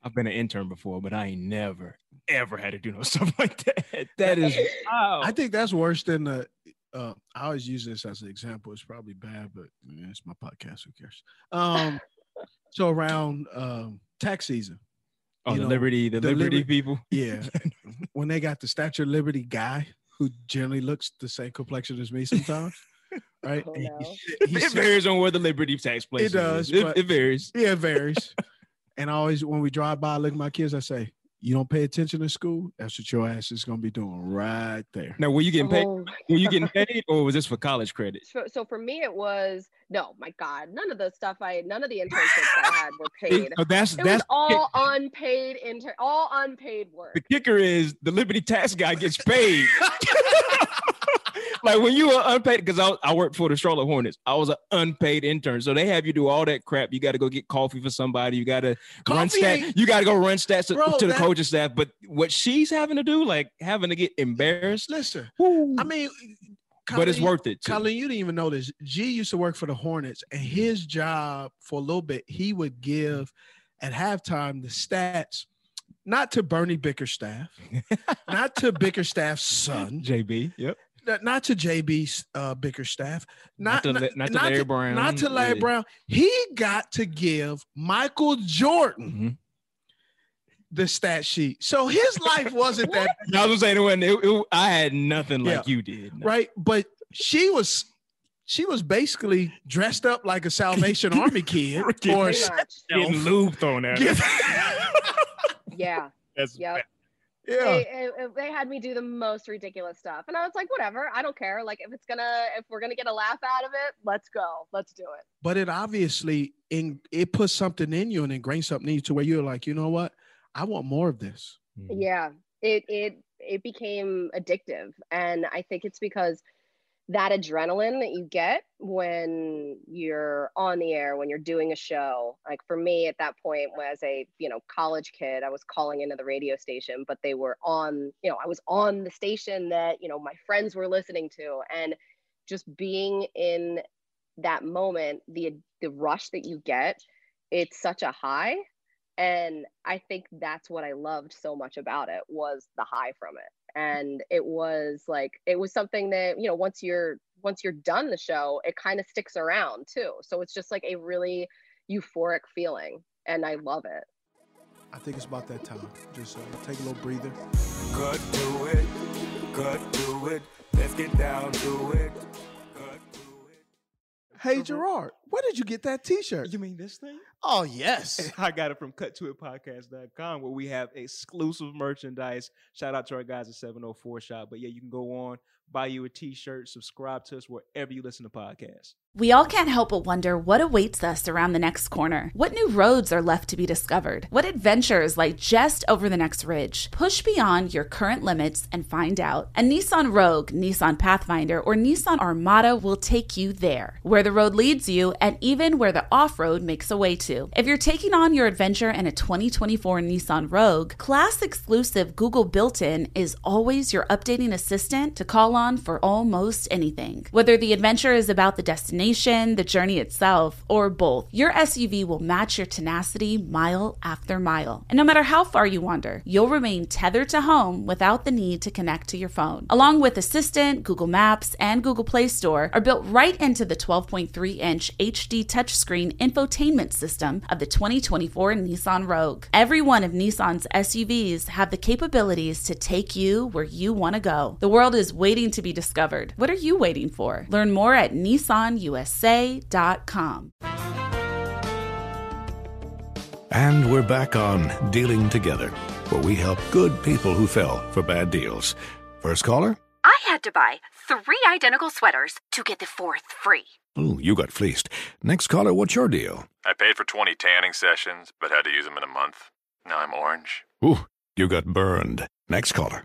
I've been an intern before, but I ain't never ever had to do no stuff like that. That is wow. I think that's worse than the. Uh, I always use this as an example. It's probably bad, but yeah, it's my podcast. Who cares? Um, so around um, tax season. Oh, the Liberty- the Liberty people? Yeah, when they got the Statue of Liberty guy who generally looks the same complexion as me sometimes, right? Oh, And he he it sit- varies on where the Liberty tax place It does. Is. It, it varies. Yeah, it varies. And I always, when we drive by, I look at my kids. I say, "You don't pay attention in school. That's what your ass is gonna be doing right there." Now, were you getting paid? Oh Were you getting paid, or was this for college credit? So, so for me, it was no, my God, none of the stuff I, none of the internships I had were paid. So that's- it that's- was all unpaid inter, all unpaid work. The kicker is the Liberty tax guy gets paid. like when you were unpaid, because I, I worked for the Charlotte Hornets, I was an unpaid intern. So they have you do all that crap. You got to go get coffee for somebody. You got to run stats. You got to go run stats to, Bro, to the that- coaching staff. But what she's having to do, like having to get embarrassed, Listen, I mean, but it's worth it. Too. Colin, you didn't even know this. G used to work for the Hornets, and his job for a little bit, he would give at halftime the stats, not to Bernie Bickerstaff, not to Bickerstaff's son, JB. Yep. Not, not to JB uh, Bickerstaff, not, Not to La- not to Larry Brown. not to Larry Yeah. Brown. He got to give Michael Jordan Mm-hmm. the stat sheet. So his life wasn't that I was saying it wasn't. It, it- I had nothing like you did. right? But she was she was basically dressed up like a Salvation Army kid or Pretty much. Getting lube thrown at her. Yeah. That's Yep. Yeah. They, it- they had me do the most ridiculous stuff, and I was like, whatever, I don't care. Like if it's gonna, if we're gonna get a laugh out of it, let's go, let's do it. But it obviously in it puts something in you and ingrains something in you to where you're like, you know what? I want more of this. Mm-hmm. Yeah, it it it became addictive, and I think it's because that adrenaline that you get when you're on the air when you're doing a show. Like for me at that point as a you know college kid i was calling into the radio station but they were on you know i was on the station that you know my friends were listening to. And just being in that moment the the rush that you get it's such a high. And i think that's what i loved so much about it was the high from it and it was like it was something that you know once you're once you're done the show it kind of sticks around too so it's just like a really euphoric feeling and i love it I think it's about that time. Just uh, take a little breather. Cut to it, cut to it. Let's get down to it. Hey Gerard, where did you get that T-shirt? You mean this thing? Oh yes. I got it from cuttoitpodcast.com where we have exclusive merchandise. Shout out to our guys at 704 Shop. But yeah, you can go on, buy you a t-shirt, subscribe to us wherever you listen to podcasts. We all can't help but wonder what awaits us around the next corner. What new roads are left to be discovered? What adventures lie just over the next ridge? Push beyond your current limits and find out. A Nissan Rogue, Nissan Pathfinder, or Nissan Armada will take you there, where the road leads you and even where the off road makes a way to. If you're taking on your adventure in a 2024 Nissan Rogue, class exclusive Google built in is always your updating assistant to call for almost anything. Whether the adventure is about the destination, the journey itself, or both, your SUV will match your tenacity mile after mile. And no matter how far you wander, you'll remain tethered to home without the need to connect to your phone. Along with Assistant, Google Maps, and Google Play Store are built right into the 12.3 inch HD touchscreen infotainment system of the 2024 Nissan Rogue. Every one of Nissan's SUVs have the capabilities to take you where you want to go. The world is waiting to be discovered. What are you waiting for? Learn more at nissanusa.com. And we're back on Dealing Together, where we help good people who fell for bad deals. First caller? I had to buy three identical sweaters to get the fourth free. Ooh, you got fleeced. Next caller, what's your deal? I paid for 20 tanning sessions, but had to use them in a month. Now I'm orange. Ooh, you got burned. Next caller.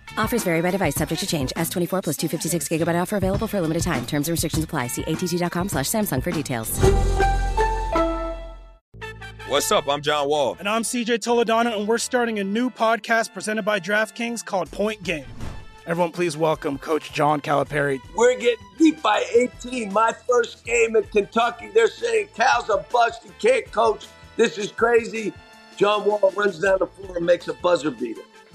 Offers vary by device, subject to change. S24 plus 256 gigabyte offer available for a limited time. Terms and restrictions apply. See att.com slash Samsung for details. What's up? I'm John Wall. And I'm CJ Toledano, and we're starting a new podcast presented by DraftKings called Point Game. Everyone, please welcome Coach John Calipari. We're getting beat by 18. My first game in Kentucky, they're saying Cal's a bust. He can't coach. This is crazy. John Wall runs down the floor and makes a buzzer beater.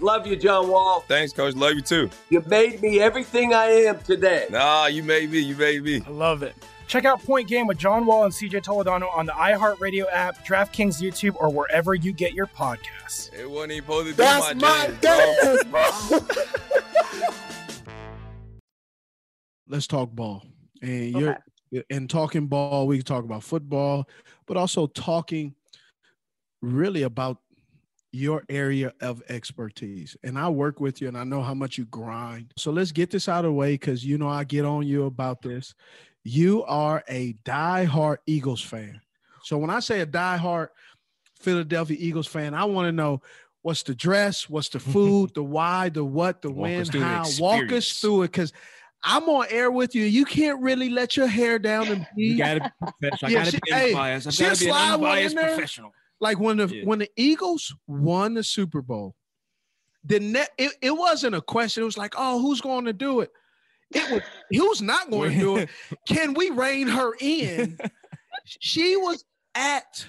Love you, John Wall. Thanks, Coach. Love you too. You made me everything I am today. Nah, you made me. You made me. I love it. Check out Point Game with John Wall and CJ Toledano on the iHeartRadio app, DraftKings YouTube, or wherever you get your podcasts. It wasn't even supposed to be That's my, my jam, game, bro. let's talk ball. And you're and talking ball, we can talk about football, but also talking really about your area of expertise. And I work with you and I know how much you grind. So let's get this out of the way because you know I get on you about this. You are a diehard Eagles fan. So when I say a diehard Philadelphia Eagles fan, I want to know what's the dress, what's the food, the why, the what, the Walk when, how. Walk us through it because I'm on air with you. You can't really let your hair down and be. You gotta be professional. I gotta she- be unbiased. I've gotta be an slide one in unbiased professional. Like when the Yeah. when the Eagles won the Super Bowl, the net it, it wasn't a question. It was like, oh, who's going to do it? It was who's not going to do it. Can we rein her in? she was at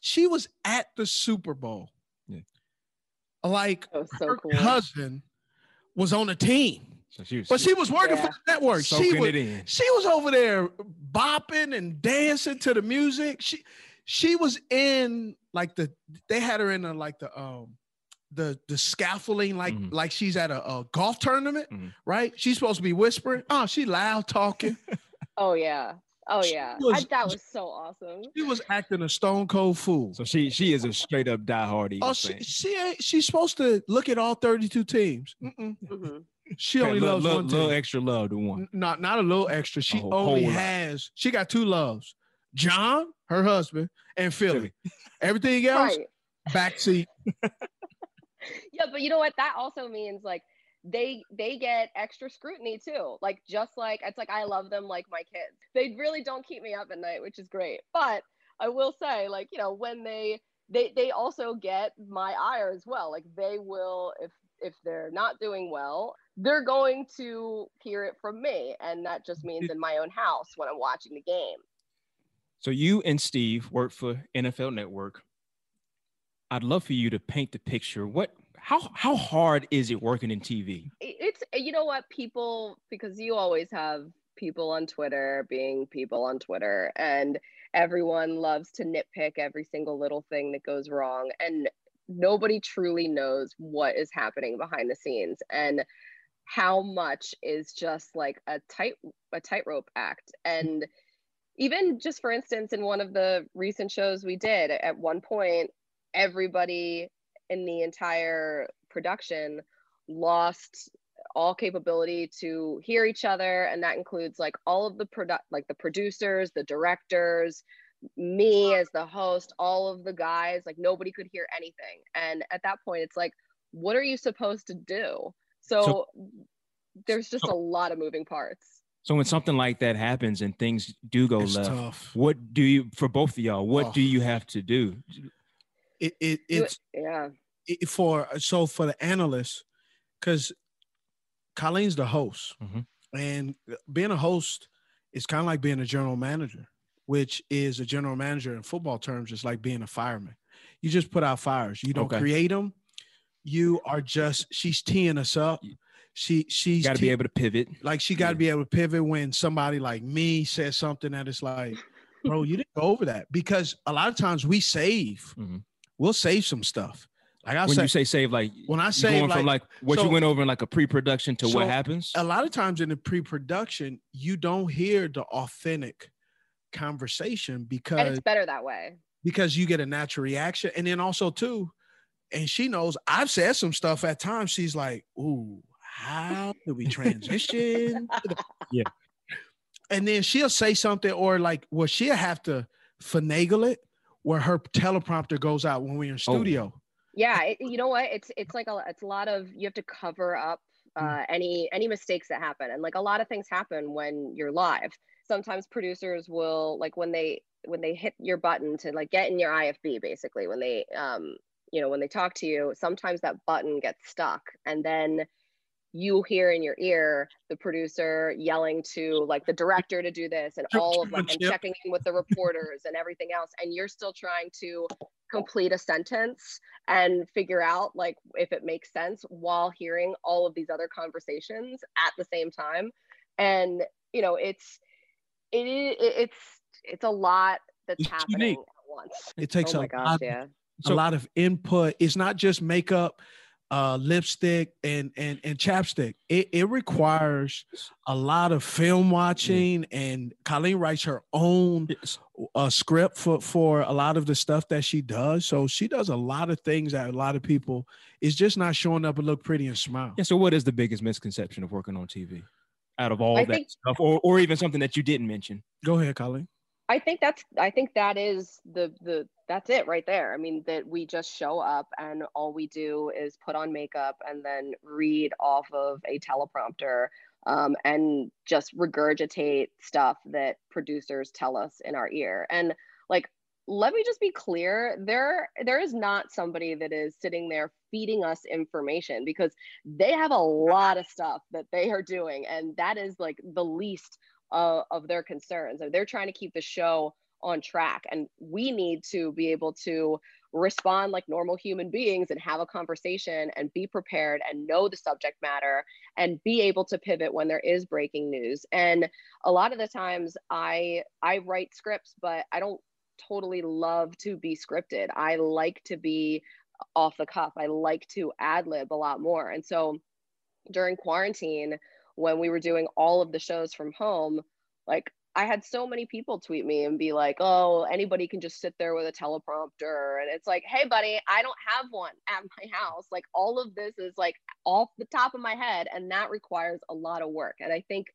she was at the Super Bowl. Like so her cool. husband was on the team. So she was, But she was working for the network. She was, it in. she was over there bopping and dancing to the music. She she was in like the they had her in a, like the um the the scaffolding like Mm-hmm. like she's at a, a golf tournament, right? She's supposed to be whispering. Oh, she loud talking. Oh yeah. Oh She yeah. was- I, that was so awesome. she was acting a stone cold fool. So she she is a straight up diehard Oh, she, fan. she ain't. She's supposed to look at all thirty-two teams. Mm-mm. Mhm. She Okay, only little, loves little, one team. little extra love to one. N- Not not a little extra. She whole- only whole lot. has. She got two loves: John, her husband, and Philly. Everything else, Right. backseat. Yeah, but you know what? That also means like they they get extra scrutiny too. Like just like it's like I love them like my kids. They really don't keep me up at night, which is great. But I will say, like, you know, when they they they also get my ire as well. Like they will if if they're not doing well, they're going to hear it from me, and that just means in my own house when I'm watching the game. So you and Steve work for NFL Network. I'd love for you to paint the picture. What how how hard is it working in TV? It's you know what people because you always have people on Twitter being people on Twitter and everyone loves to nitpick every single little thing that goes wrong and nobody truly knows what is happening behind the scenes and how much is just like a tight a tightrope act and even just for instance in one of the recent shows we did at one point everybody in the entire production lost all capability to hear each other and that includes like all of the product like the producers the directors me as the host all of the guys like nobody could hear anything. And at that point it's like what are you supposed to do? So, so there's just so, a lot of moving parts so when something like that happens and things do go it's left tough. what do you for both of y'all what Oh. do you have to do It, it it's yeah it, for so for the analysts because Colleen's the host, mm-hmm. and being a host is kind of like being a general manager, which is a general manager in football terms, is like being a fireman. You just put out fires. You don't Okay. create them. You are just she's teeing us up. She she's Got to be able to pivot. like she got to be able to pivot when somebody like me says something that is like, bro, you didn't go over that because a lot of times we save. Mm-hmm. We'll save some stuff. Like I when say, you say save, like when I say going from like what so- you went over in like a pre-production to so what happens. A lot of times in the pre-production, you don't hear the authentic conversation because and it's better that way because you get a natural reaction. And then also too, and she knows I've said some stuff at times. She's like, "Ooh, how do we transition?" yeah. And then she'll say something, or like, well, she'll have to finagle it where her teleprompter goes out when we're in studio. yeah it, you know what it's it's like a it's a lot of you have to cover up uh, any any mistakes that happen and like a lot of things happen when you're live sometimes producers will like when they when they hit your button to like get in your ifb basically when they um you know when they talk to you sometimes that button gets stuck and then you hear in your ear the producer yelling to like the director to do this and all of like and checking in with the reporters and everything else and you're still trying to complete a sentence and figure out like if it makes sense while hearing all of these other conversations at the same time. And you know it's it is it's it's a lot that's It's happening unique. at once. It takes oh a my gosh lot, yeah. a lot of input. It's not just makeup, uh, lipstick, and and and chapstick. It it requires a lot of film watching, and Colleen writes her own uh, script for for a lot of the stuff that she does. So she does a lot of things that a lot of people is just not showing up and look pretty and smile. Yeah. So what is the biggest misconception of working on TV? Out of all I that think- stuff, or or even something that you didn't mention. Go ahead, Colleen. I think that's I think that is the the that's it right there. I mean that we just show up and all we do is put on makeup and then read off of a teleprompter um, and just regurgitate stuff that producers tell us in our ear. And like let me just be clear there there is not somebody that is sitting there feeding us information because they have a lot of stuff that they are doing and that is like the least uh, of their concerns they're trying to keep the show on track and we need to be able to respond like normal human beings and have a conversation and be prepared and know the subject matter and be able to pivot when there is breaking news and a lot of the times i i write scripts but i don't totally love to be scripted. I like to be off the cuff. I like to ad lib a lot more. And so during quarantine, when we were doing all of the shows from home, like I had so many people tweet me and be like, oh, anybody can just sit there with a teleprompter. And it's like, hey, buddy, I don't have one at my house. Like all of this is like off the top of my head. And that requires a lot of work. And I think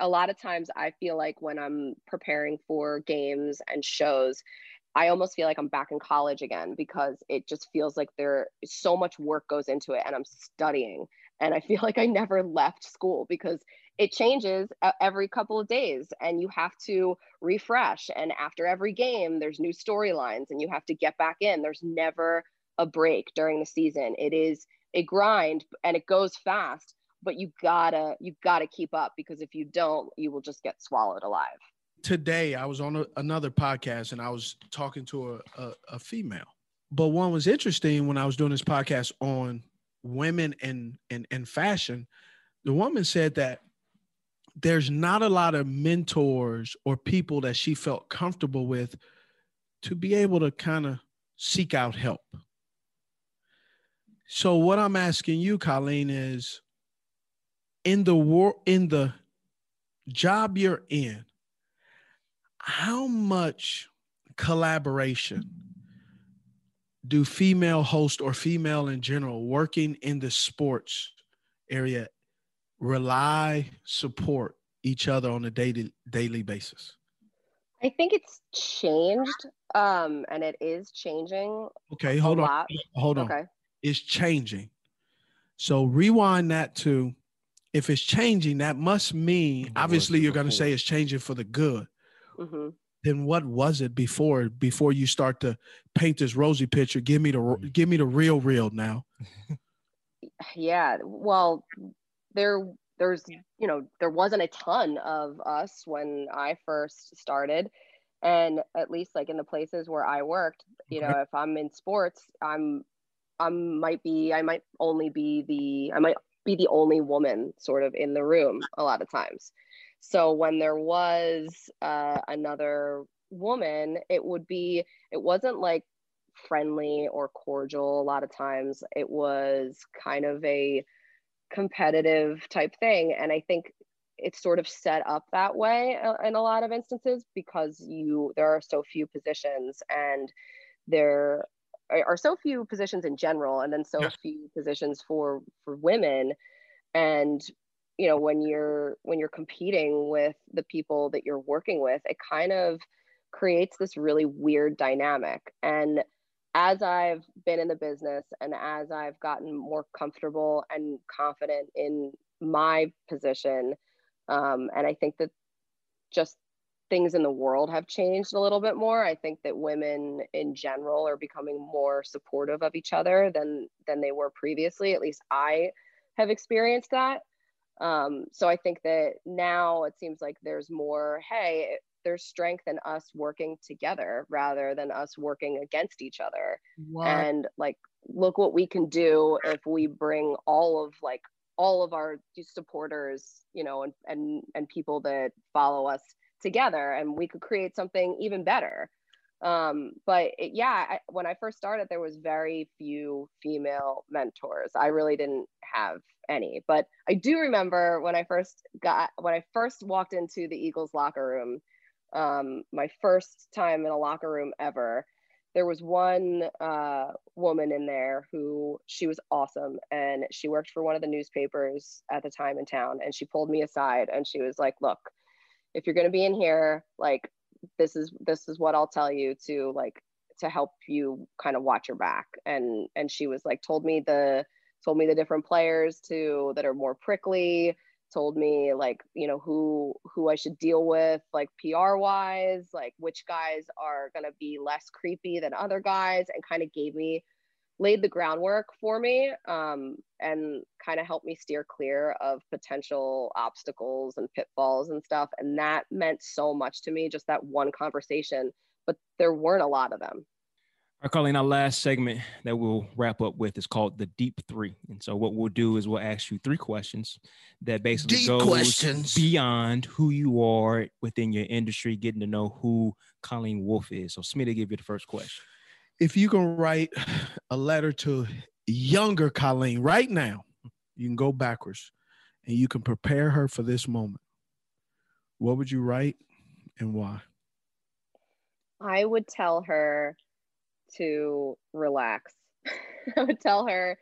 a lot of times I feel like when I'm preparing for games and shows, I almost feel like I'm back in college again because it just feels like there so much work goes into it and I'm studying. And I feel like I never left school because it changes every couple of days and you have to refresh. And after every game there's new storylines and you have to get back in. There's never a break during the season. It is a grind and it goes fast but you gotta you gotta keep up because if you don't you will just get swallowed alive today I was on a, another podcast and I was talking to a, a, a female. But one was interesting when I was doing this podcast on women and and and fashion. The woman said that there's not a lot of mentors or people that she felt comfortable with to be able to kind of seek out help. So what I'm asking you, Colleen, is in the war in the job you're in, how much collaboration do female hosts or female in general working in the sports area rely support each other on a daily daily basis? I think it's changed um and it is changing okay hold on lot. hold on. Okay. It's changing. So rewind that to if it's changing that must mean obviously you're going to say it's changing for the good mm-hmm. then what was it before before you start to paint this rosy picture? Give me the give me the real real now. Yeah well there there's you know there wasn't a ton of us when i first started. And at least like in the places where i worked you know if i'm in sports i'm i might be i might only be the i might be the only woman sort of in the room a lot of times so when there was uh, another woman, it would be, it wasn't like friendly or cordial a lot of times. It was kind of a competitive type thing. And I think it's sort of set up that way uh, in a lot of instances because you there are so few positions and there are so few positions in general and then so yeah. few positions for for women and you know when you're when you're competing with the people that you're working with it kind of creates this really weird dynamic. And as i've been in the business and as i've gotten more comfortable and confident in my position um, and i think that just things in the world have changed a little bit more i think that women in general are becoming more supportive of each other than than they were previously. At least i have experienced that um, so I think that now it seems like there's more, hey, there's strength in us working together rather than us working against each other. Wow. And like, look what we can do if we bring all of like all of our supporters, you know, and and and people that follow us together, and we could create something even better um, but it, yeah I, when i first started there was very few female mentors. I really didn't have any. But i do remember when i first got when i first walked into the eagles locker room um, my first time in a locker room ever there was one uh, woman in there who she was awesome and she worked for one of the newspapers at the time in town and she pulled me aside and she was like look if you're going to be in here like this is this is what I'll tell you to like to help you kind of watch your back. And and she was like told me the told me the different players to that are more prickly told me like you know who who I should deal with like PR wise like which guys are going to be less creepy than other guys and kind of gave me laid the groundwork for me um, and kind of helped me steer clear of potential obstacles and pitfalls and stuff. And that meant so much to me, just that one conversation. But there weren't a lot of them. All right, Colleen, our last segment that we'll wrap up with is called the Deep Three. And so what we'll do is we'll ask you three questions that basically Deep goes questions. beyond who you are within your industry, getting to know who Colleen Wolfe is. So Smitty, give you the first question if you can write a letter to younger Colleen right now, you can go backwards and you can prepare her for this moment. What would you write and why? I would tell her to relax. I would tell her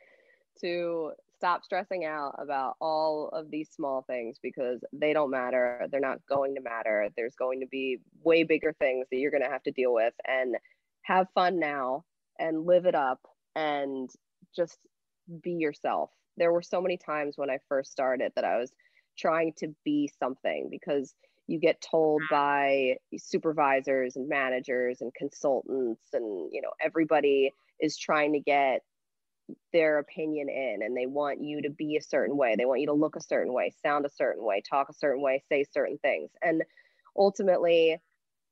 to stop stressing out about all of these small things because they don't matter. They're not going to matter. There's going to be way bigger things that you're going to have to deal with. And have fun now and live it up and just be yourself. There were so many times when I first started that I was trying to be something because you get told by supervisors and managers and consultants and you know everybody is trying to get their opinion in and they want you to be a certain way. They want you to look a certain way sound a certain way talk a certain way say certain things. And ultimately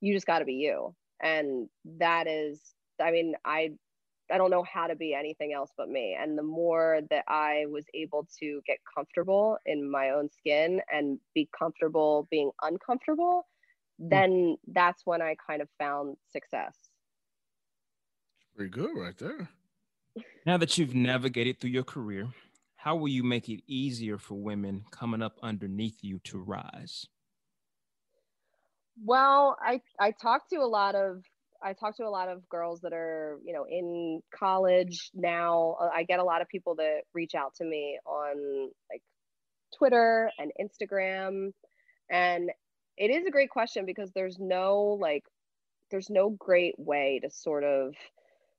you just got to be you and that is i mean i i don't know how to be anything else but me and the more that i was able to get comfortable in my own skin and be comfortable being uncomfortable hmm. then that's when i kind of found success Pretty good right there. Now that you've navigated through your career, how will you make it easier for women coming up underneath you to rise? Well, I I talk to a lot of I talk to a lot of girls that are, you know, in college now. Uh, I get a lot of people that reach out to me on like Twitter and Instagram and it is a great question because there's no like there's no great way to sort of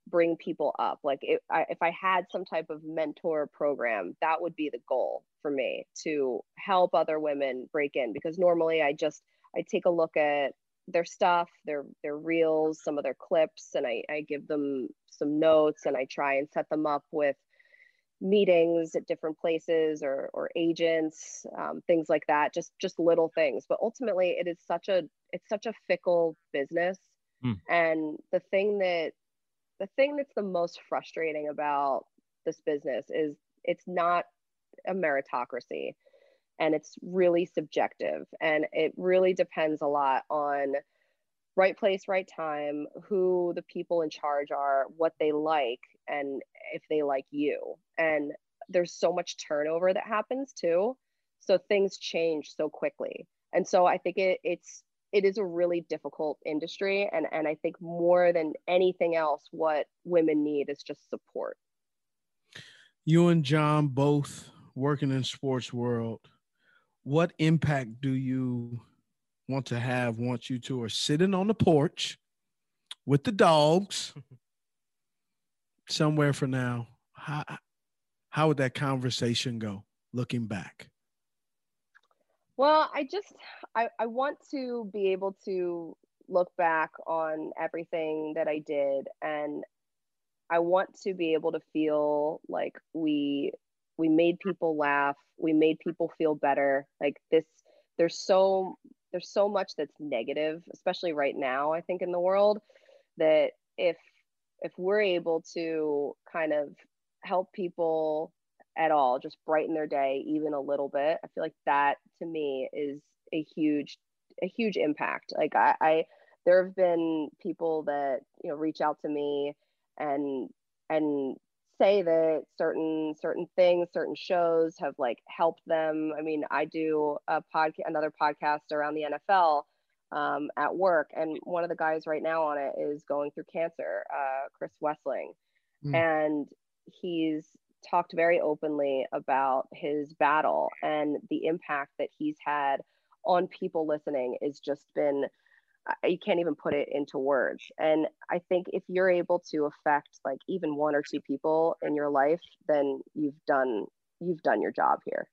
bring people up. Like if I, if I had some type of mentor program, that would be the goal for me to help other women break in because normally I just I take a look at their stuff, their their reels, some of their clips, and I, I give them some notes and I try and set them up with meetings at different places or or agents, um, things like that. Just just little things, but ultimately it is such a it's such a fickle business. Mm. And the thing that the thing that's the most frustrating about this business is it's not a meritocracy and it's really subjective and it really depends a lot on right place right time who the people in charge are what they like and if they like you and there's so much turnover that happens too so things change so quickly and so i think it, it's it is a really difficult industry and and i think more than anything else what women need is just support You and John both working in sports world. What impact do you want to have once you two are sitting on the porch with the dogs somewhere for now? How how would that conversation go looking back? Well, I just I, I want to be able to look back on everything that I did and I want to be able to feel like we we made people laugh, we made people feel better. Like this there's so there's so much that's negative, especially right now, I think in the world that if if we're able to kind of help people at all, just brighten their day even a little bit. I feel like that to me is a huge, a huge impact. Like I, I there have been people that you know reach out to me and and say that certain certain things, certain shows have like helped them. I mean, I do a podcast, another podcast around the NFL um, at work, and one of the guys right now on it is going through cancer, uh, Chris Wesseling, Mm. and he's talked very openly about his battle and the impact that he's had on people listening is just been you can't even put it into words and i think if you're able to affect like even one or two people in your life then you've done you've done your job here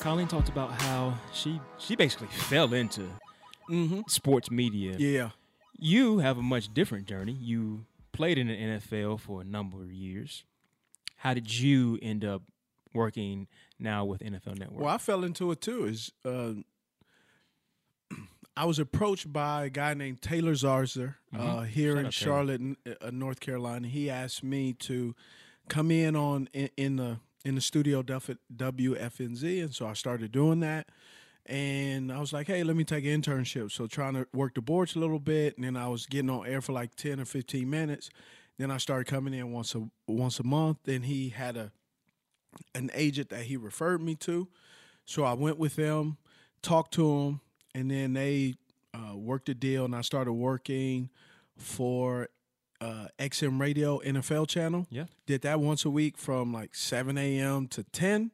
Colleen talked about how she she basically fell into mm-hmm. sports media. Yeah. You have a much different journey. You played in the NFL for a number of years. How did you end up working now with NFL Network? Well, I fell into it too. Is uh, I was approached by a guy named Taylor Zarzour uh, Mhm. here Shout in. Charlotte, n- uh, North Carolina. He asked me to come in on in, in the in the studio WFNZ, and so I started doing that. And I was like, hey, let me take an internship. So trying to work the boards a little bit, and then I was getting on air for like ten or fifteen minutes. Then I started coming in once a once a month. And he had a an agent that he referred me to. So I went with them, talked to them, and then they uh, worked a deal, and I started working for uh, XM Radio NFL channel. Yeah. Did that once a week from like 7 a.m. to 10.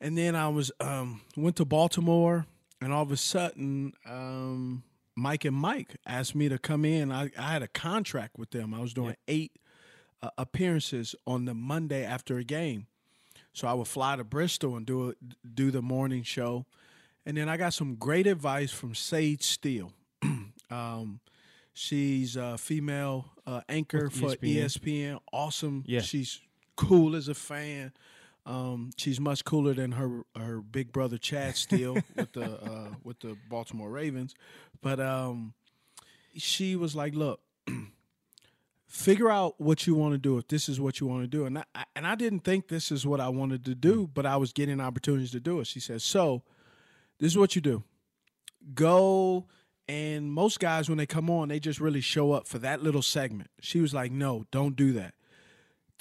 and then I was um, went to Baltimore, and all of a sudden, um, Mike and Mike asked me to come in. I, I had a contract with them. I was doing eight uh, appearances on the Monday after a game, so I would fly to Bristol and do it, do the morning show, and then I got some great advice from Sage Steele. um, she's a female uh, anchor With for ESPN. ESPN. Awesome. Yeah. She's cool as a fan. Um, she's much cooler than her her big brother Chad Steele with the uh, with the Baltimore Ravens. But um, she was like, "Look, figure out what you want to do. If this is what you want to do," and I, and I didn't think this is what I wanted to do, but I was getting opportunities to do it. She said, "So, this is what you do: go." And most guys, when they come on, they just really show up for that little segment. She was like, "No, don't do that."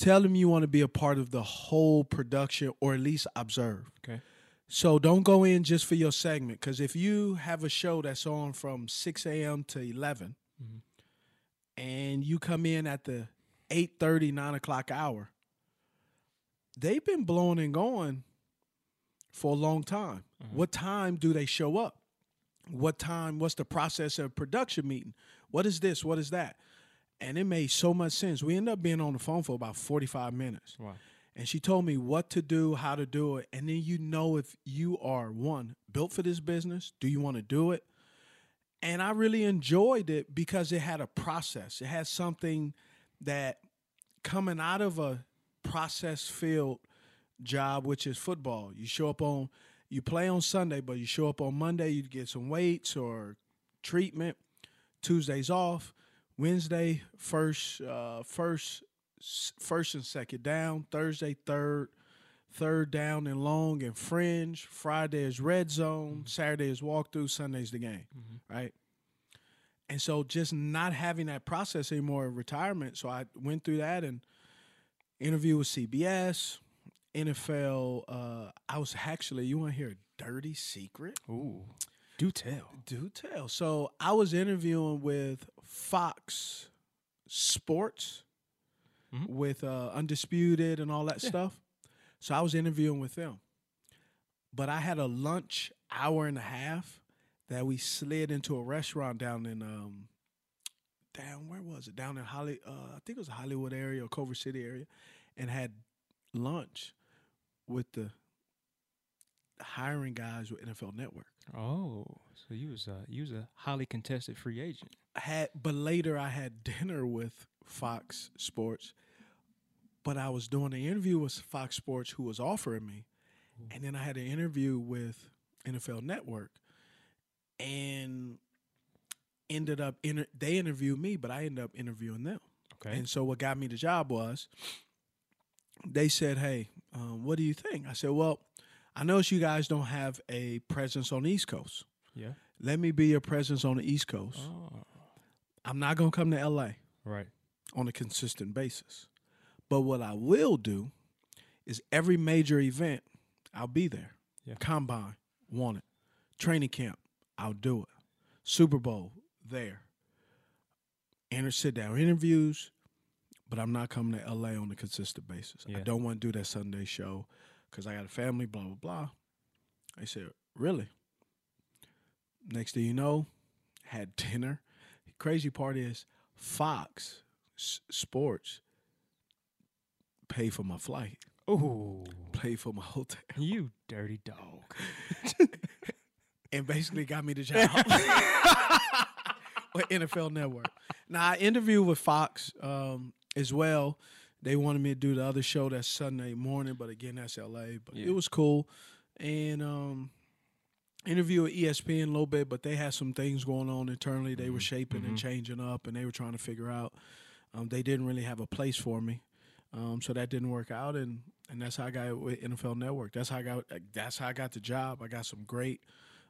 Tell them you want to be a part of the whole production or at least observe. Okay. So don't go in just for your segment because if you have a show that's on from 6 a.m. to 11 mm-hmm. and you come in at the 8.30, 9 o'clock hour, they've been blowing and going for a long time. Mm-hmm. What time do they show up? What time, what's the process of production meeting? What is this? What is that? And it made so much sense. We ended up being on the phone for about 45 minutes. Wow. And she told me what to do, how to do it. And then you know if you are one, built for this business, do you want to do it? And I really enjoyed it because it had a process. It had something that coming out of a process filled job, which is football. You show up on, you play on Sunday, but you show up on Monday, you get some weights or treatment. Tuesdays off. Wednesday, first, uh, first, first and second down. Thursday, third, third down and long and fringe. Friday is red zone. Saturday is walkthrough. Sunday's the game, right? And so just not having that process anymore in retirement. So I went through that and interview with CBS, NFL. Uh, I was actually, you want to hear a dirty secret? Ooh, do tell. Do tell. So I was interviewing with Fox Sports with uh, Undisputed and all that Yeah. stuff. So I was interviewing with them. But I had a lunch hour and a half that we slid into a restaurant down in um down where was it? Down in Holly uh I think it was Hollywood area or Culver City area and had lunch with the hiring guys with NFL Network. Oh, so you was a you was a highly contested free agent. Had but later I had dinner with Fox Sports. But I was doing an interview with Fox Sports who was offering me. And then I had an interview with NFL Network and ended up inter- they interviewed me, but I ended up interviewing them. Okay. And so what got me the job was they said, "Hey, um, what do you think?" I said, "Well, I notice you guys don't have a presence on the East Coast. Yeah. Let me be your presence on the East Coast. I'm not gonna come to LA Right. on a consistent basis. But what I will do is every major event, I'll be there. Yeah. Combine, want it. Training camp, I'll do it. Super Bowl, there. Enter sit down interviews, but I'm not coming to LA on a consistent basis. I don't want to do that Sunday show because I got a family, blah, blah, blah. I said, Really? Next thing you know, had dinner. Crazy part is Fox S- Sports pay for my flight. Oh, pay for my hotel. You dirty dog. and basically got me the job with NFL Network. Now I interviewed with Fox um, as well. They wanted me to do the other show that Sunday morning, but again that's LA. But Yeah. it was cool. And um, interview with ESPN a little bit, but they had some things going on internally. They were shaping and changing up, and they were trying to figure out. Um, they didn't really have a place for me, um, so that didn't work out, and and that's how I got with NFL Network. That's how I got. That's how I got the job. I got some great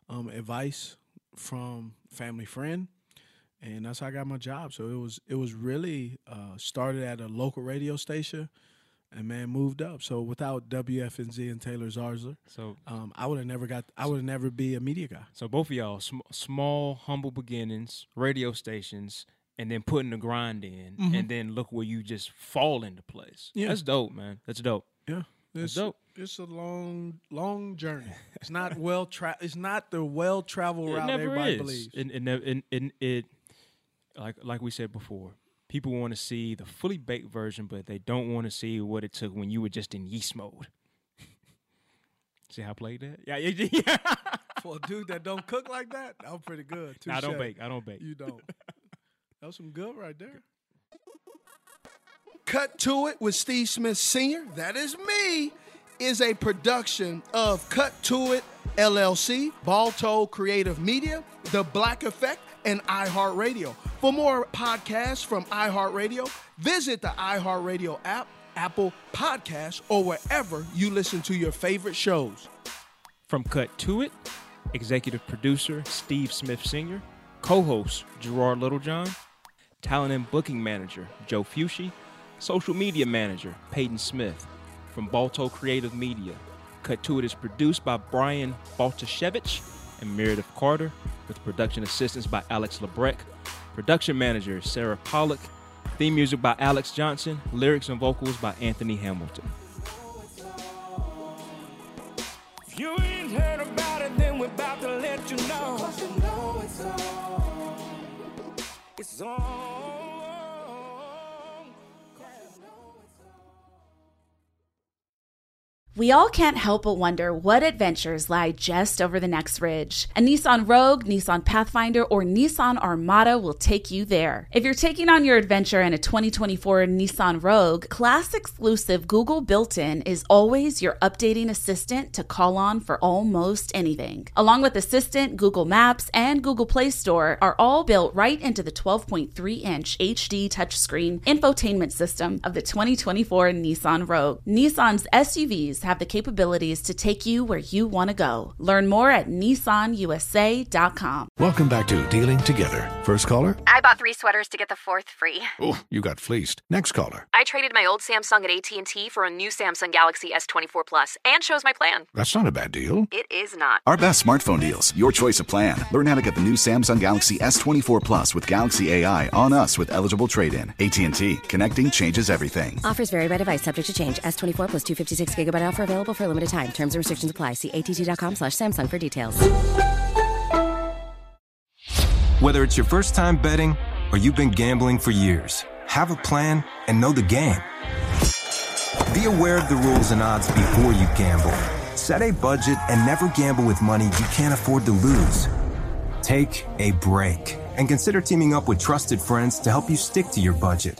um, advice from family friend, and that's how I got my job. So it was it was really uh, started at a local radio station, and man moved up. So without WFNZ and Taylor Zarzour, So um, I would have never got. I would have never be a media guy. So both of y'all, sm- small, humble beginnings, radio stations, and then putting the grind in, Mhm. and then look where you just fall into place. Yeah. that's dope, man. That's dope. Yeah. It's, dope. it's a long, long journey. It's not well tra- It's not the well traveled It route everybody is. believes. And and, and, and it like like we said before, people want to see the fully baked version, but they don't want to see what it took when you were just in yeast mode. see how I played that? Yeah, yeah, yeah. For a dude that don't cook like that, I'm pretty good. Nah, I don't bake. I don't bake. You don't. that was some good right there. Cut to It with Steve Smith Sr., that is me, is a production of Cut to It LLC, Balto Creative Media, The Black Effect, and iHeartRadio. For more podcasts from iHeartRadio, visit the iHeartRadio app, Apple Podcasts, or wherever you listen to your favorite shows. From Cut to It, executive producer Steve Smith Sr., co host Gerard Littlejohn, talent and booking manager Joe Fushi, social media manager Peyton Smith. From Balto Creative Media, Cut to It is produced by Brian Baltashevich and Meredith Carter, with production assistance by Alex Lebrecht, production manager Sarah Pollock, theme music by Alex Johnson, lyrics and vocals by Anthony Hamilton. You ain't heard about it, then we're about to let you know. You know it's on. We all can't help but wonder what adventures lie just over the next ridge. A Nissan Rogue, Nissan Pathfinder, or Nissan Armada will take you there. If you're taking on your adventure in a 2024 Nissan Rogue, class exclusive Google built in is always your updating assistant to call on for almost anything. Along with Assistant, Google Maps, and Google Play Store are all built right into the 12.3 inch HD touchscreen infotainment system of the 2024 Nissan Rogue. Nissan's SUVs the capabilities to take you where you want to go. Learn more at nissanusa.com. Welcome back to Dealing Together. First caller? I bought three sweaters to get the fourth free. Oh, you got fleeced. Next caller. I traded my old Samsung at AT&T for a new Samsung Galaxy S24 Plus and shows my plan. That's not a bad deal. It is not. Our best smartphone deals, your choice of plan. Learn how to get the new Samsung Galaxy S24 Plus with Galaxy AI on us with eligible trade-in. AT&T, connecting changes everything. Offers vary by device, subject to change. S24 plus 256 gigabyte offer available for a limited time. Terms and restrictions apply. See att.com slash Samsung for details. Whether it's your first time betting or you've been gambling for years, have a plan and know the game. Be aware of the rules and odds before you gamble. Set a budget and never gamble with money you can't afford to lose. Take a break and consider teaming up with trusted friends to help you stick to your budget.